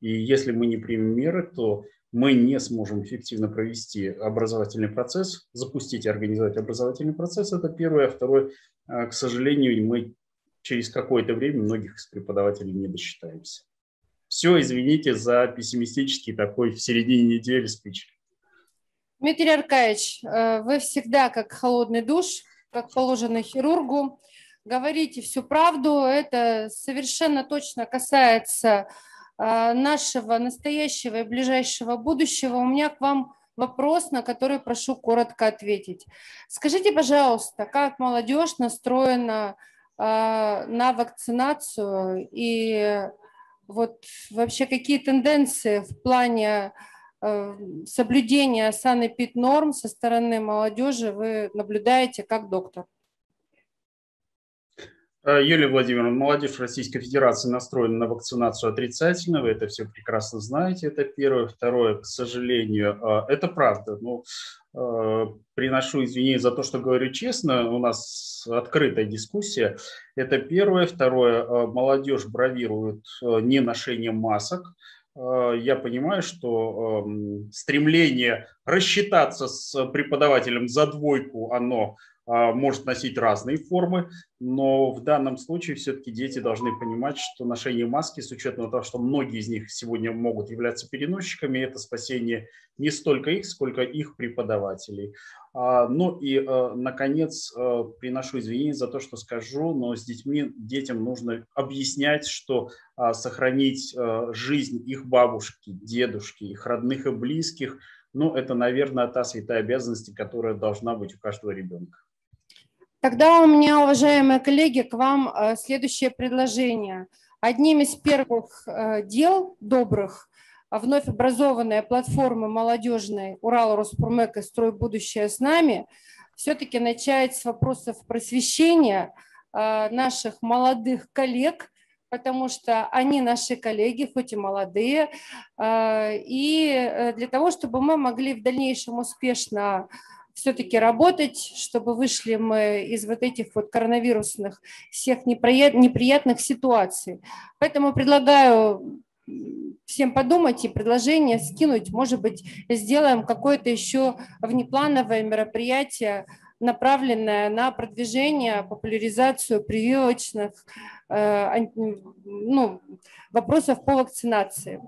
S8: И если мы не примем меры, то мы не сможем эффективно провести образовательный процесс, запустить и организовать образовательный процесс. Это первое. А второе, к сожалению, мы через какое-то время многих из преподавателей не досчитаемся. Все, извините за пессимистический такой в середине недели спич.
S1: Дмитрий Аркадьевич, э, вы всегда как холодный душ, как положено хирургу, говорите всю правду. Это совершенно точно касается э, нашего настоящего и ближайшего будущего. У меня к вам вопрос, на который прошу коротко ответить. Скажите, пожалуйста, как молодежь настроена э, на вакцинацию и вот вообще какие тенденции в плане э, соблюдения санэпид норм со стороны молодежи вы наблюдаете как доктор?
S8: Э, Юлия Владимировна, молодежь Российской Федерации настроена на вакцинацию отрицательно, вы это все прекрасно знаете, это первое. Второе, к сожалению, э, это правда. Э, приношу извинения за то, что говорю честно. У нас открытая дискуссия. Это первое. Второе. Э, молодежь бравирует э, не ношением масок. Я понимаю, что эм, стремление рассчитаться с преподавателем за двойку, оно может носить разные формы, но в данном случае все-таки дети должны понимать, что ношение маски, с учетом того, что многие из них сегодня могут являться переносчиками, это спасение не столько их, сколько их преподавателей. А, ну и, а, наконец, приношу извинения за то, что скажу, но с детьми, детям нужно объяснять, что сохранить жизнь их бабушки, дедушки, их родных и близких, ну, это, наверное, та святая обязанность, которая должна быть у каждого ребенка.
S1: Тогда у меня, уважаемые коллеги, к вам э, следующее предложение. Одним из первых э, дел добрых вновь образованная платформа молодежной Урал Роспромека «Строй будущее с нами» все-таки начать с вопросов просвещения наших молодых коллег, потому что они наши коллеги, хоть и молодые, и э, для того, чтобы мы могли в дальнейшем успешно все-таки работать, чтобы вышли мы из вот этих вот коронавирусных всех неприятных ситуаций. Поэтому предлагаю всем подумать и предложение скинуть. Может быть, сделаем какое-то еще внеплановое мероприятие, направленное на продвижение, популяризацию прививочных э, ну, вопросов по вакцинации.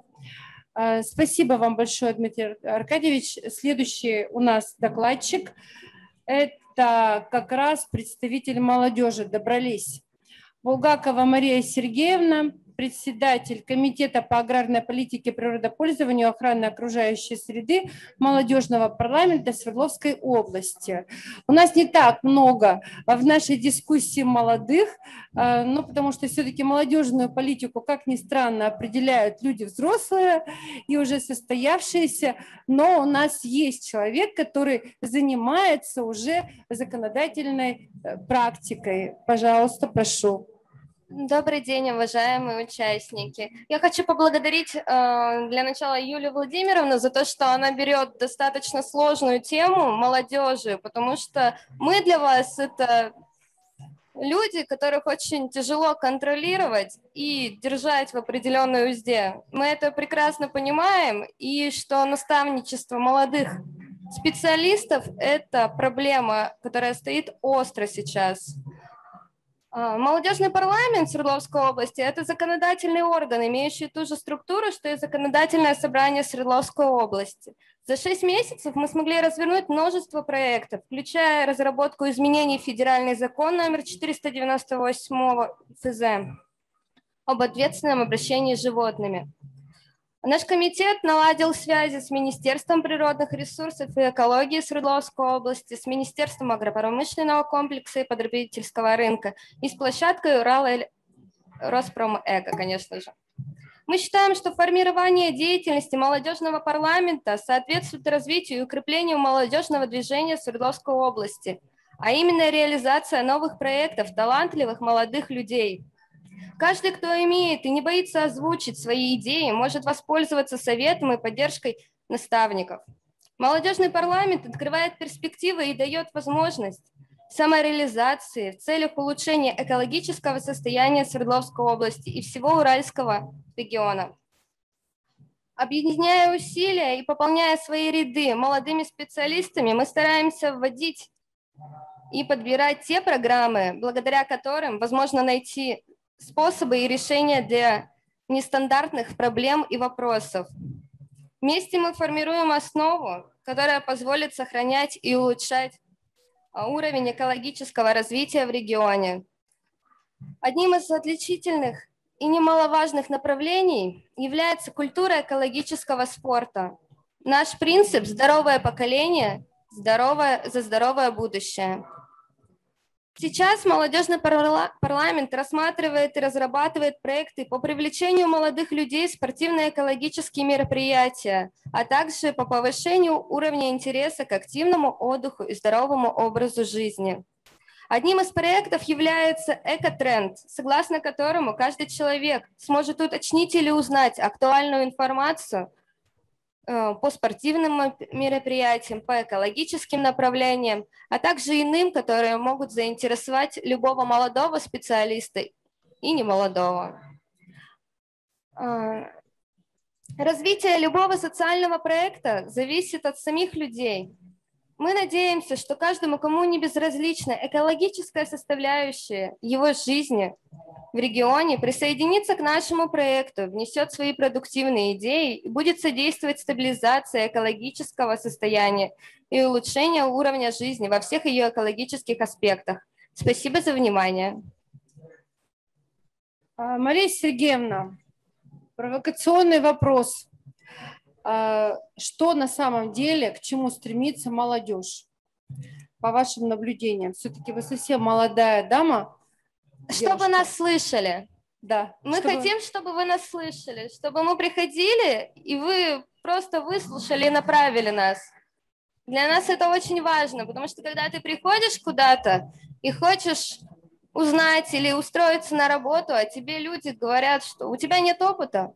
S1: Э, спасибо вам большое, Дмитрий Аркадьевич. Следующий у нас докладчик – это как раз представитель молодежи. Добрались. Булгакова Мария Сергеевна, председатель Комитета по аграрной политике, природопользованию и охране окружающей среды молодежного парламента Свердловской области. У нас не так много в нашей дискуссии молодых, э, но потому что все-таки молодежную политику, как ни странно, определяют люди взрослые и уже состоявшиеся, но у нас есть человек, который занимается уже законодательной э, практикой. Пожалуйста, прошу.
S9: Добрый день, уважаемые участники. Я хочу поблагодарить э, для начала Юлию Владимировну за то, что она берет достаточно сложную тему молодежи, потому что мы для вас это люди, которых очень тяжело контролировать и держать в определенной узде. Мы это прекрасно понимаем, и что наставничество молодых специалистов – это проблема, которая стоит остро сейчас. А, молодежный парламент Свердловской области – это законодательный орган, имеющий ту же структуру, что и законодательное собрание Свердловской области. За шесть месяцев мы смогли развернуть множество проектов, включая разработку изменений в федеральный закон номер 498 ФЗ об ответственном обращении с животными. Наш комитет наладил связи с Министерством природных ресурсов и экологии Свердловской области, с Министерством агропромышленного комплекса и потребительского рынка и с площадкой Урала Роспромэко, конечно же. Мы считаем, что формирование деятельности молодежного парламента соответствует развитию и укреплению молодежного движения Свердловской области, а именно реализация новых проектов талантливых молодых людей – Каждый, кто имеет и не боится озвучить свои идеи, может воспользоваться советом и поддержкой наставников. Молодежный парламент открывает перспективы и дает возможность самореализации в целях улучшения экологического состояния Свердловской области и всего Уральского региона. Объединяя усилия и пополняя свои ряды молодыми специалистами, мы стараемся вводить и подбирать те программы, благодаря которым возможно найти способы и решения для нестандартных проблем и вопросов. Вместе мы формируем основу, которая позволит сохранять и улучшать а, уровень экологического развития в регионе. Одним из отличительных и немаловажных направлений является культура экологического спорта. Наш принцип «здоровое поколение здоровое, за здоровое будущее». Сейчас молодежный парламент рассматривает и разрабатывает проекты по привлечению молодых людей в спортивно-экологические мероприятия, а также по повышению уровня интереса к активному отдыху и здоровому образу жизни. Одним из проектов является экотренд, согласно которому каждый человек сможет уточнить или узнать актуальную информацию – по спортивным мероприятиям, по экологическим направлениям, а также иным, которые могут заинтересовать любого молодого специалиста и немолодого. Э, развитие любого социального проекта зависит от самих людей. Мы надеемся, что каждому, кому не безразлична экологическая составляющая его жизни, в регионе присоединится к нашему проекту, внесет свои продуктивные идеи и будет содействовать стабилизации экологического состояния и улучшению уровня жизни во всех ее экологических аспектах. Спасибо за внимание.
S1: А, Мария Сергеевна, провокационный вопрос. А, что на самом деле, к чему стремится молодежь? По вашим наблюдениям, все-таки вы совсем молодая дама,
S9: чтобы нас слышали.
S1: Да.
S9: Мы чтобы... хотим, чтобы вы нас слышали, чтобы мы приходили, и вы просто выслушали и направили нас. Для нас это очень важно, потому что когда ты приходишь куда-то и хочешь узнать или устроиться на работу, а тебе люди говорят, что у тебя нет опыта,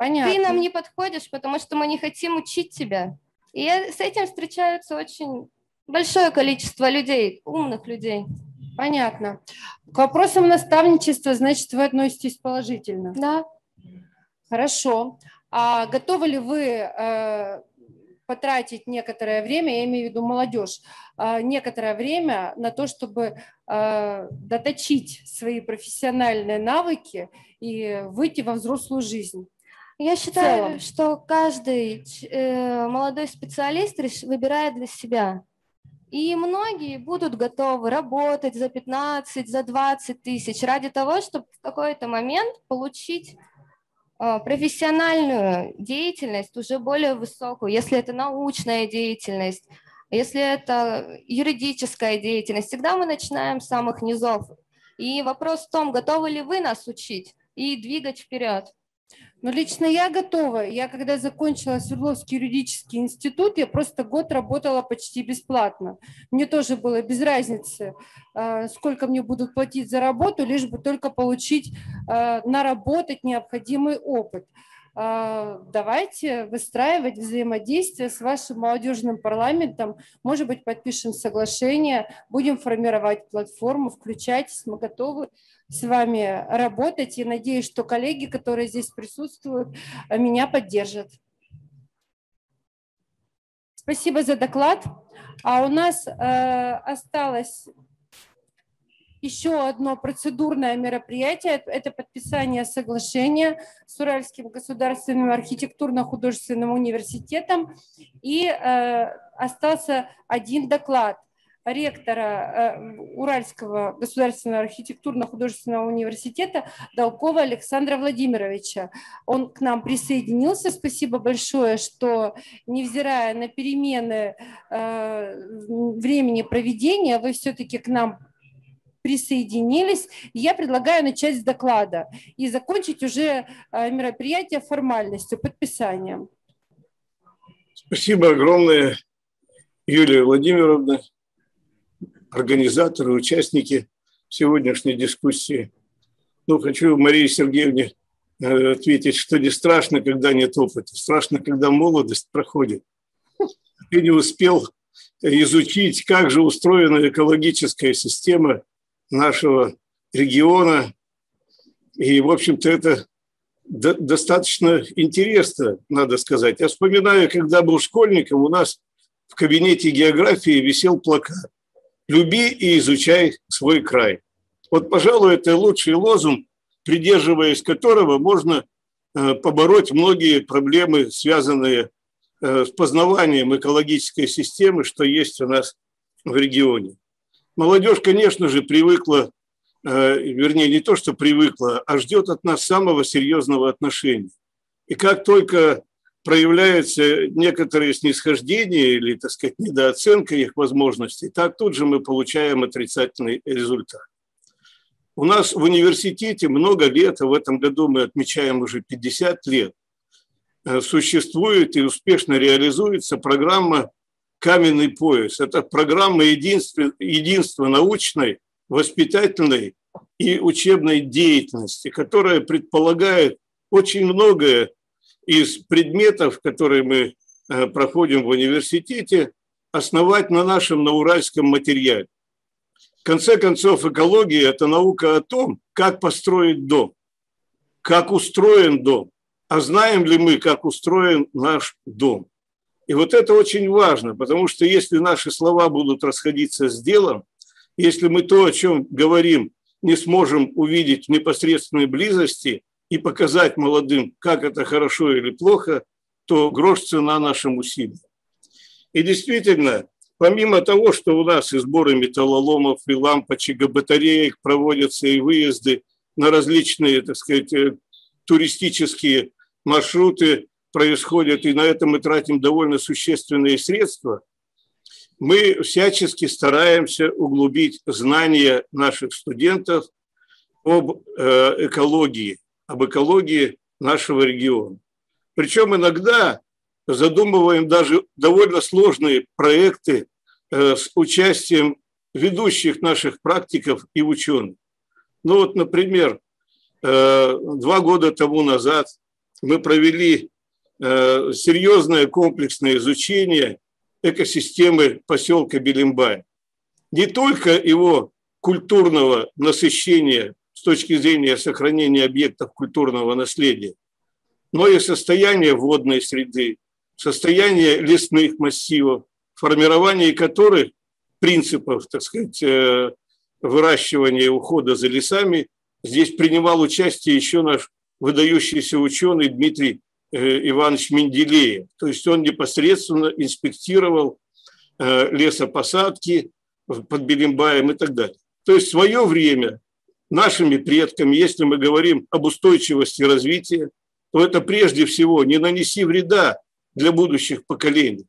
S1: Понятно.
S9: ты нам не подходишь, потому что мы не хотим учить тебя. И с этим встречаются очень большое количество людей, умных людей.
S1: Понятно. К вопросам наставничества, значит, вы относитесь положительно?
S9: Да.
S1: Хорошо. А готовы ли вы э, потратить некоторое время, я имею в виду молодежь, э, некоторое время на то, чтобы э, доточить свои профессиональные навыки и выйти во взрослую жизнь?
S9: Я считаю, что каждый э, молодой специалист выбирает для себя. И многие будут готовы работать за 15, за 20 тысяч ради того, чтобы в какой-то момент получить э, профессиональную деятельность уже более высокую, если это научная деятельность, если это юридическая деятельность. Всегда мы начинаем с самых низов. И вопрос в том, готовы ли вы нас учить и двигать вперед.
S1: Ну, лично я готова. Я когда закончила Свердловский юридический институт, я просто год работала почти бесплатно. Мне тоже было без разницы, э, сколько мне будут платить за работу, лишь бы только получить, э, наработать необходимый опыт. Э, давайте выстраивать взаимодействие с вашим молодежным парламентом. Может быть, подпишем соглашение, будем формировать платформу, включайтесь, мы готовы с вами работать и надеюсь, что коллеги, которые здесь присутствуют, меня поддержат. Спасибо за доклад. А у нас э, осталось еще одно процедурное мероприятие. Это подписание соглашения с Уральским государственным архитектурно-художественным университетом. И э, остался один доклад – ректора э, Уральского государственного архитектурно-художественного университета Долкова Александра Владимировича. Он к нам присоединился. Спасибо большое, что, невзирая на перемены э, времени проведения, вы все-таки к нам присоединились. Я предлагаю начать с доклада и закончить уже э, мероприятие формальностью, подписанием.
S10: Спасибо огромное, Юлия Владимировна организаторы, участники сегодняшней дискуссии. Ну, хочу Марии Сергеевне э, ответить, что не страшно, когда нет опыта. Страшно, когда молодость проходит. Ты не успел изучить, как же устроена экологическая система нашего региона. И, в общем-то, это достаточно интересно, надо сказать. Я вспоминаю, когда был школьником, у нас в кабинете географии висел плакат люби и изучай свой край. Вот, пожалуй, это лучший лозунг, придерживаясь которого можно э, побороть многие проблемы, связанные э, с познаванием экологической системы, что есть у нас в регионе. Молодежь, конечно же, привыкла, э, вернее, не то, что привыкла, а ждет от нас самого серьезного отношения. И как только проявляется некоторое снисхождение или, так сказать, недооценка их возможностей, так тут же мы получаем отрицательный результат. У нас в университете много лет, а в этом году мы отмечаем уже 50 лет, э, существует и успешно реализуется программа «Каменный пояс». Это программа единства, научной, воспитательной и учебной деятельности, которая предполагает очень многое из предметов, которые мы э, проходим в университете, основать на нашем науральском материале. В конце концов, экология – это наука о том, как построить дом, как устроен дом, а знаем ли мы, как устроен наш дом. И вот это очень важно, потому что если наши слова будут расходиться с делом, если мы то, о чем говорим, не сможем увидеть в непосредственной близости, и показать молодым, как это хорошо или плохо, то грош цена нашим усилиям. И действительно, помимо того, что у нас и сборы металлоломов, и лампочек, и батареек проводятся, и выезды на различные, так сказать, э, туристические маршруты происходят, и на это мы тратим довольно существенные средства, мы всячески стараемся углубить знания наших студентов об э, экологии, об экологии нашего региона. Причем иногда задумываем даже довольно сложные проекты э, с участием ведущих наших практиков и ученых. Ну вот, например, э, два года тому назад мы провели серьезное комплексное изучение экосистемы поселка Белимбай. Не только его культурного насыщения с точки зрения сохранения объектов культурного наследия, но и состояние водной среды, состояние лесных массивов, формирование которых принципов, так сказать, э, выращивания и ухода за лесами, здесь принимал участие еще наш выдающийся ученый Дмитрий э, Иванович Менделеев. То есть он непосредственно инспектировал э, лесопосадки под Белимбаем и так далее. То есть в свое время нашими предками, если мы говорим об устойчивости развития, то это прежде всего не нанеси вреда для будущих поколений.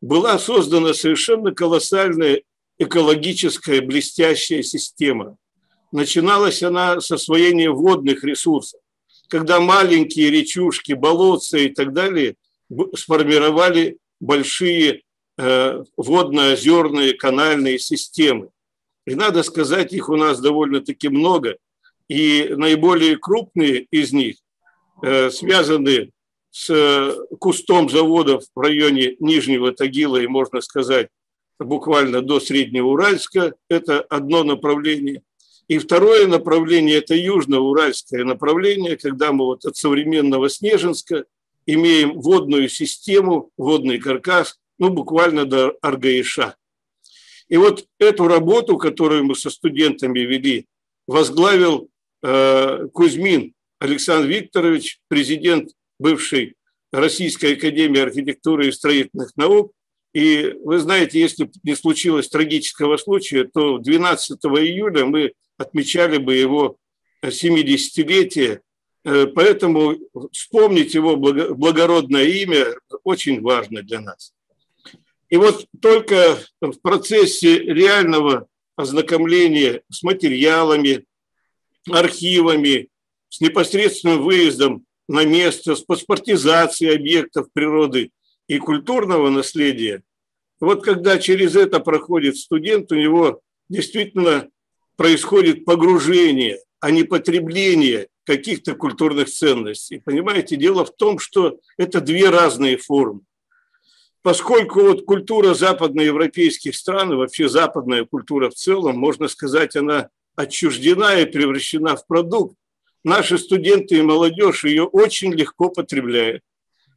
S10: Была создана совершенно колоссальная экологическая блестящая система. Начиналась она с освоения водных ресурсов, когда маленькие речушки, болотца и так далее сформировали большие э, водно-озерные канальные системы. И надо сказать, их у нас довольно-таки много. И наиболее крупные из них э, связаны с э, кустом заводов в районе Нижнего Тагила и, можно сказать, буквально до Среднего Уральска. Это одно направление. И второе направление – это южно-уральское направление, когда мы вот от современного Снежинска имеем водную систему, водный каркас, ну, буквально до Аргаиша. И вот эту работу, которую мы со студентами вели, возглавил э, Кузьмин Александр Викторович, президент бывшей Российской академии архитектуры и строительных наук, и вы знаете, если не случилось трагического случая, то 12 июля мы отмечали бы его 70-летие. Э, поэтому вспомнить его благородное имя очень важно для нас. И вот только в процессе реального ознакомления с материалами, архивами, с непосредственным выездом на место, с паспортизацией объектов природы и культурного наследия, вот когда через это проходит студент, у него действительно происходит погружение, а не потребление каких-то культурных ценностей. Понимаете, дело в том, что это две разные формы. Поскольку вот культура западноевропейских стран, вообще западная культура в целом, можно сказать, она отчуждена и превращена в продукт, наши студенты и молодежь ее очень легко потребляют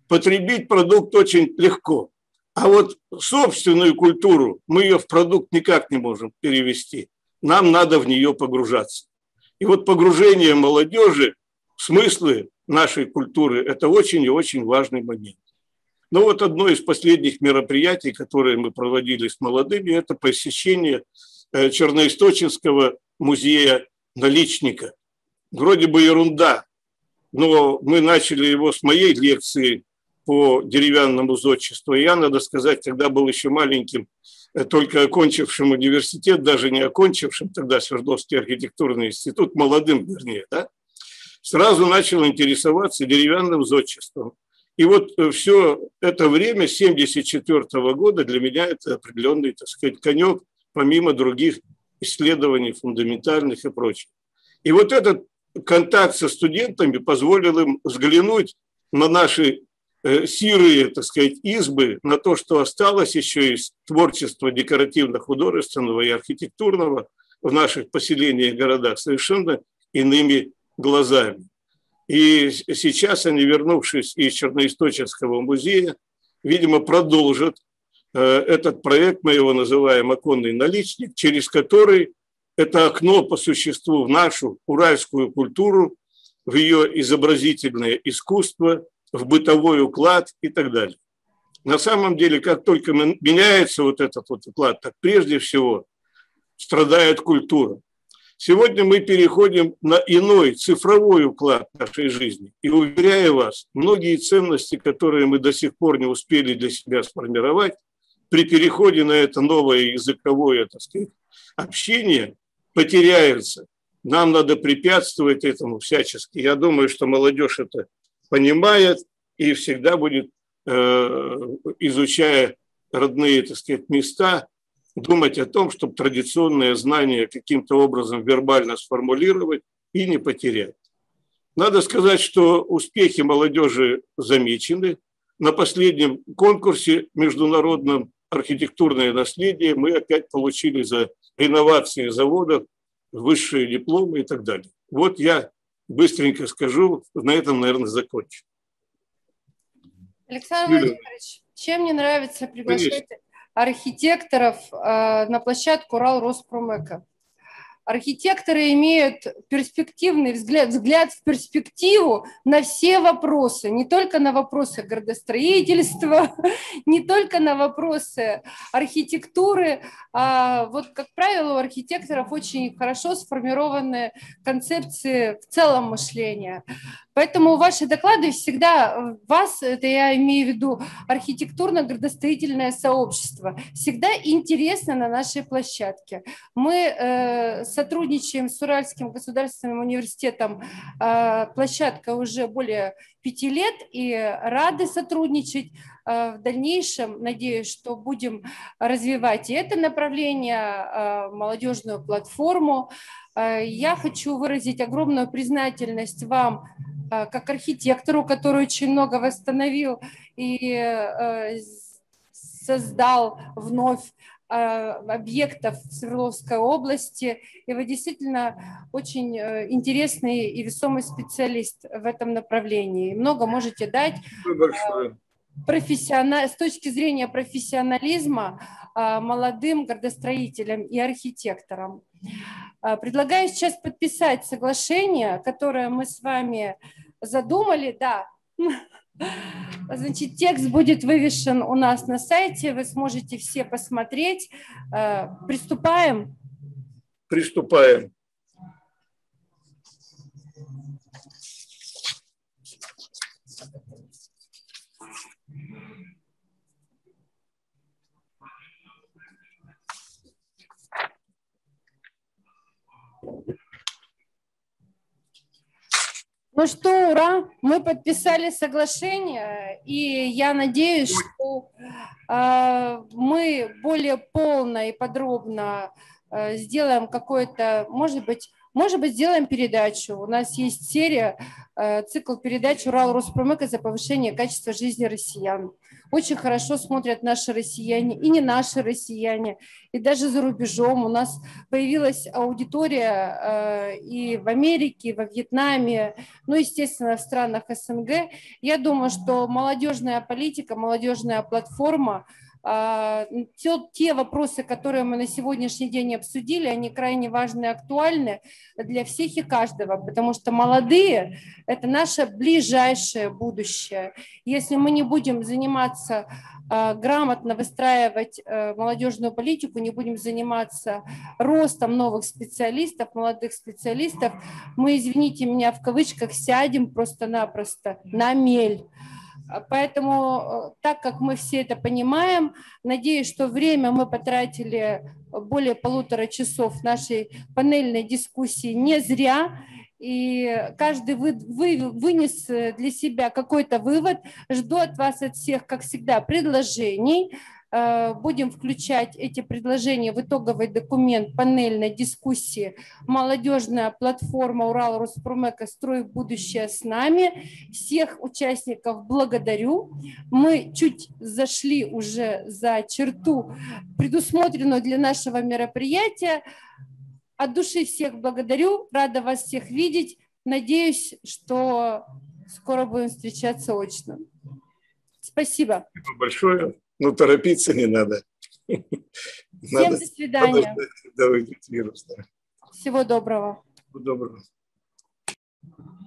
S10: потребить продукт очень легко. А вот собственную культуру мы ее в продукт никак не можем перевести. Нам надо в нее погружаться. И вот погружение молодежи в смыслы нашей культуры – это очень и очень важный момент. Но вот одно из последних мероприятий, которые мы проводили с молодыми, это посещение э, Черноисточинского музея наличника. Вроде бы ерунда, но мы начали его с моей лекции по деревянному зодчеству. Я, надо сказать, тогда был еще маленьким, э, только окончившим университет, даже не окончившим тогда Свердловский архитектурный институт, молодым, вернее, да, сразу начал интересоваться деревянным зодчеством. И вот э, все это время, 1974 года, для меня это определенный, так сказать, конек, помимо других исследований фундаментальных и прочих. И вот этот контакт со студентами позволил им взглянуть на наши сирые, так сказать, избы на то, что осталось еще из творчества декоративно-художественного и архитектурного в наших поселениях и городах совершенно иными глазами. И сейчас они, вернувшись из Черноисточинского музея, видимо, продолжат э, этот проект, мы его называем «Оконный наличник», через который это окно по существу в нашу уральскую культуру, в ее изобразительное искусство, в бытовой уклад и так далее. На самом деле, как только меняется вот этот вот уклад, так прежде всего страдает культура. Сегодня мы переходим на иной цифровой уклад нашей жизни. И уверяю вас, многие ценности, которые мы до сих пор не успели для себя сформировать, при переходе на это новое языковое так сказать, общение потеряются. Нам надо препятствовать этому всячески. Я думаю, что молодежь это понимает и всегда будет изучая родные, так сказать, места, думать о том, чтобы традиционные знания каким-то образом вербально сформулировать и не потерять. Надо сказать, что успехи молодежи замечены. На последнем конкурсе международном архитектурное наследие мы опять получили за реновации заводов высшие дипломы и так далее. Вот я быстренько скажу, на этом, наверное, закончу.
S1: Александр. Владимирович, чем мне нравится приглашать Конечно. архитекторов э, на площадку Урал Роспромека? Архитекторы имеют перспективный взгляд, взгляд в перспективу на все вопросы, не только на вопросы градостроительства, [LAUGHS] не только на вопросы архитектуры. А вот, как правило, у архитекторов очень хорошо сформированы концепции в целом мышления. Поэтому ваши доклады всегда, э, вас, это я имею в виду архитектурно-градостроительное сообщество, всегда интересно на нашей площадке. Мы э, сотрудничаем с Уральским государственным университетом, э, площадка уже более пяти лет, и рады сотрудничать э, в дальнейшем. Надеюсь, что будем развивать и это направление, э, молодежную платформу. Я хочу выразить огромную признательность вам Э, как архитектору, который очень много восстановил и э, создал вновь э, объектов в Свердловской области. И вы действительно очень интересный и весомый специалист в этом направлении. Много можете дать профессионал, с точки зрения профессионализма молодым градостроителям и архитекторам. Предлагаю сейчас подписать соглашение, которое мы с вами задумали, да. [LAUGHS] Значит, текст будет вывешен у нас на сайте, вы сможете все посмотреть. Э, приступаем?
S10: Приступаем.
S1: Ну что, ура, мы подписали соглашение, и я надеюсь, что э, мы более полно и подробно э, сделаем какое-то, может быть, может быть, сделаем передачу. У нас есть серия, э, цикл передач «Урал Роспромека за повышение качества жизни россиян» очень хорошо смотрят наши россияне, и не наши россияне, и даже за рубежом. У нас появилась аудитория э, и в Америке, и во Вьетнаме, ну, естественно, в странах СНГ. Я думаю, что молодежная политика, молодежная платформа – те, те вопросы, которые мы на сегодняшний день обсудили, они крайне важны и актуальны для всех и каждого, потому что молодые – это наше ближайшее будущее. Если мы не будем заниматься а, грамотно выстраивать э, молодежную политику, не будем заниматься ростом новых специалистов, молодых специалистов, мы, извините меня, в кавычках сядем просто-напросто на мель. А, поэтому, э, так как мы все это понимаем, надеюсь, что время мы потратили более полутора часов нашей панельной дискуссии не зря, и каждый вы, вы, вынес для себя какой-то вывод. Жду от вас от всех, как всегда, предложений. Э, будем включать эти предложения в итоговый документ панельной дискуссии «Молодежная платформа Урал Роспромека. Строй будущее с нами». Всех участников благодарю. Мы чуть зашли уже за черту, предусмотренную для нашего мероприятия. От души всех благодарю, рада вас всех видеть. Надеюсь, что скоро будем встречаться очно. Спасибо.
S10: Спасибо большое. Ну, торопиться не надо.
S1: Всем надо, до свидания.
S10: Надо, вирус, да.
S1: Всего доброго.
S10: Всего доброго.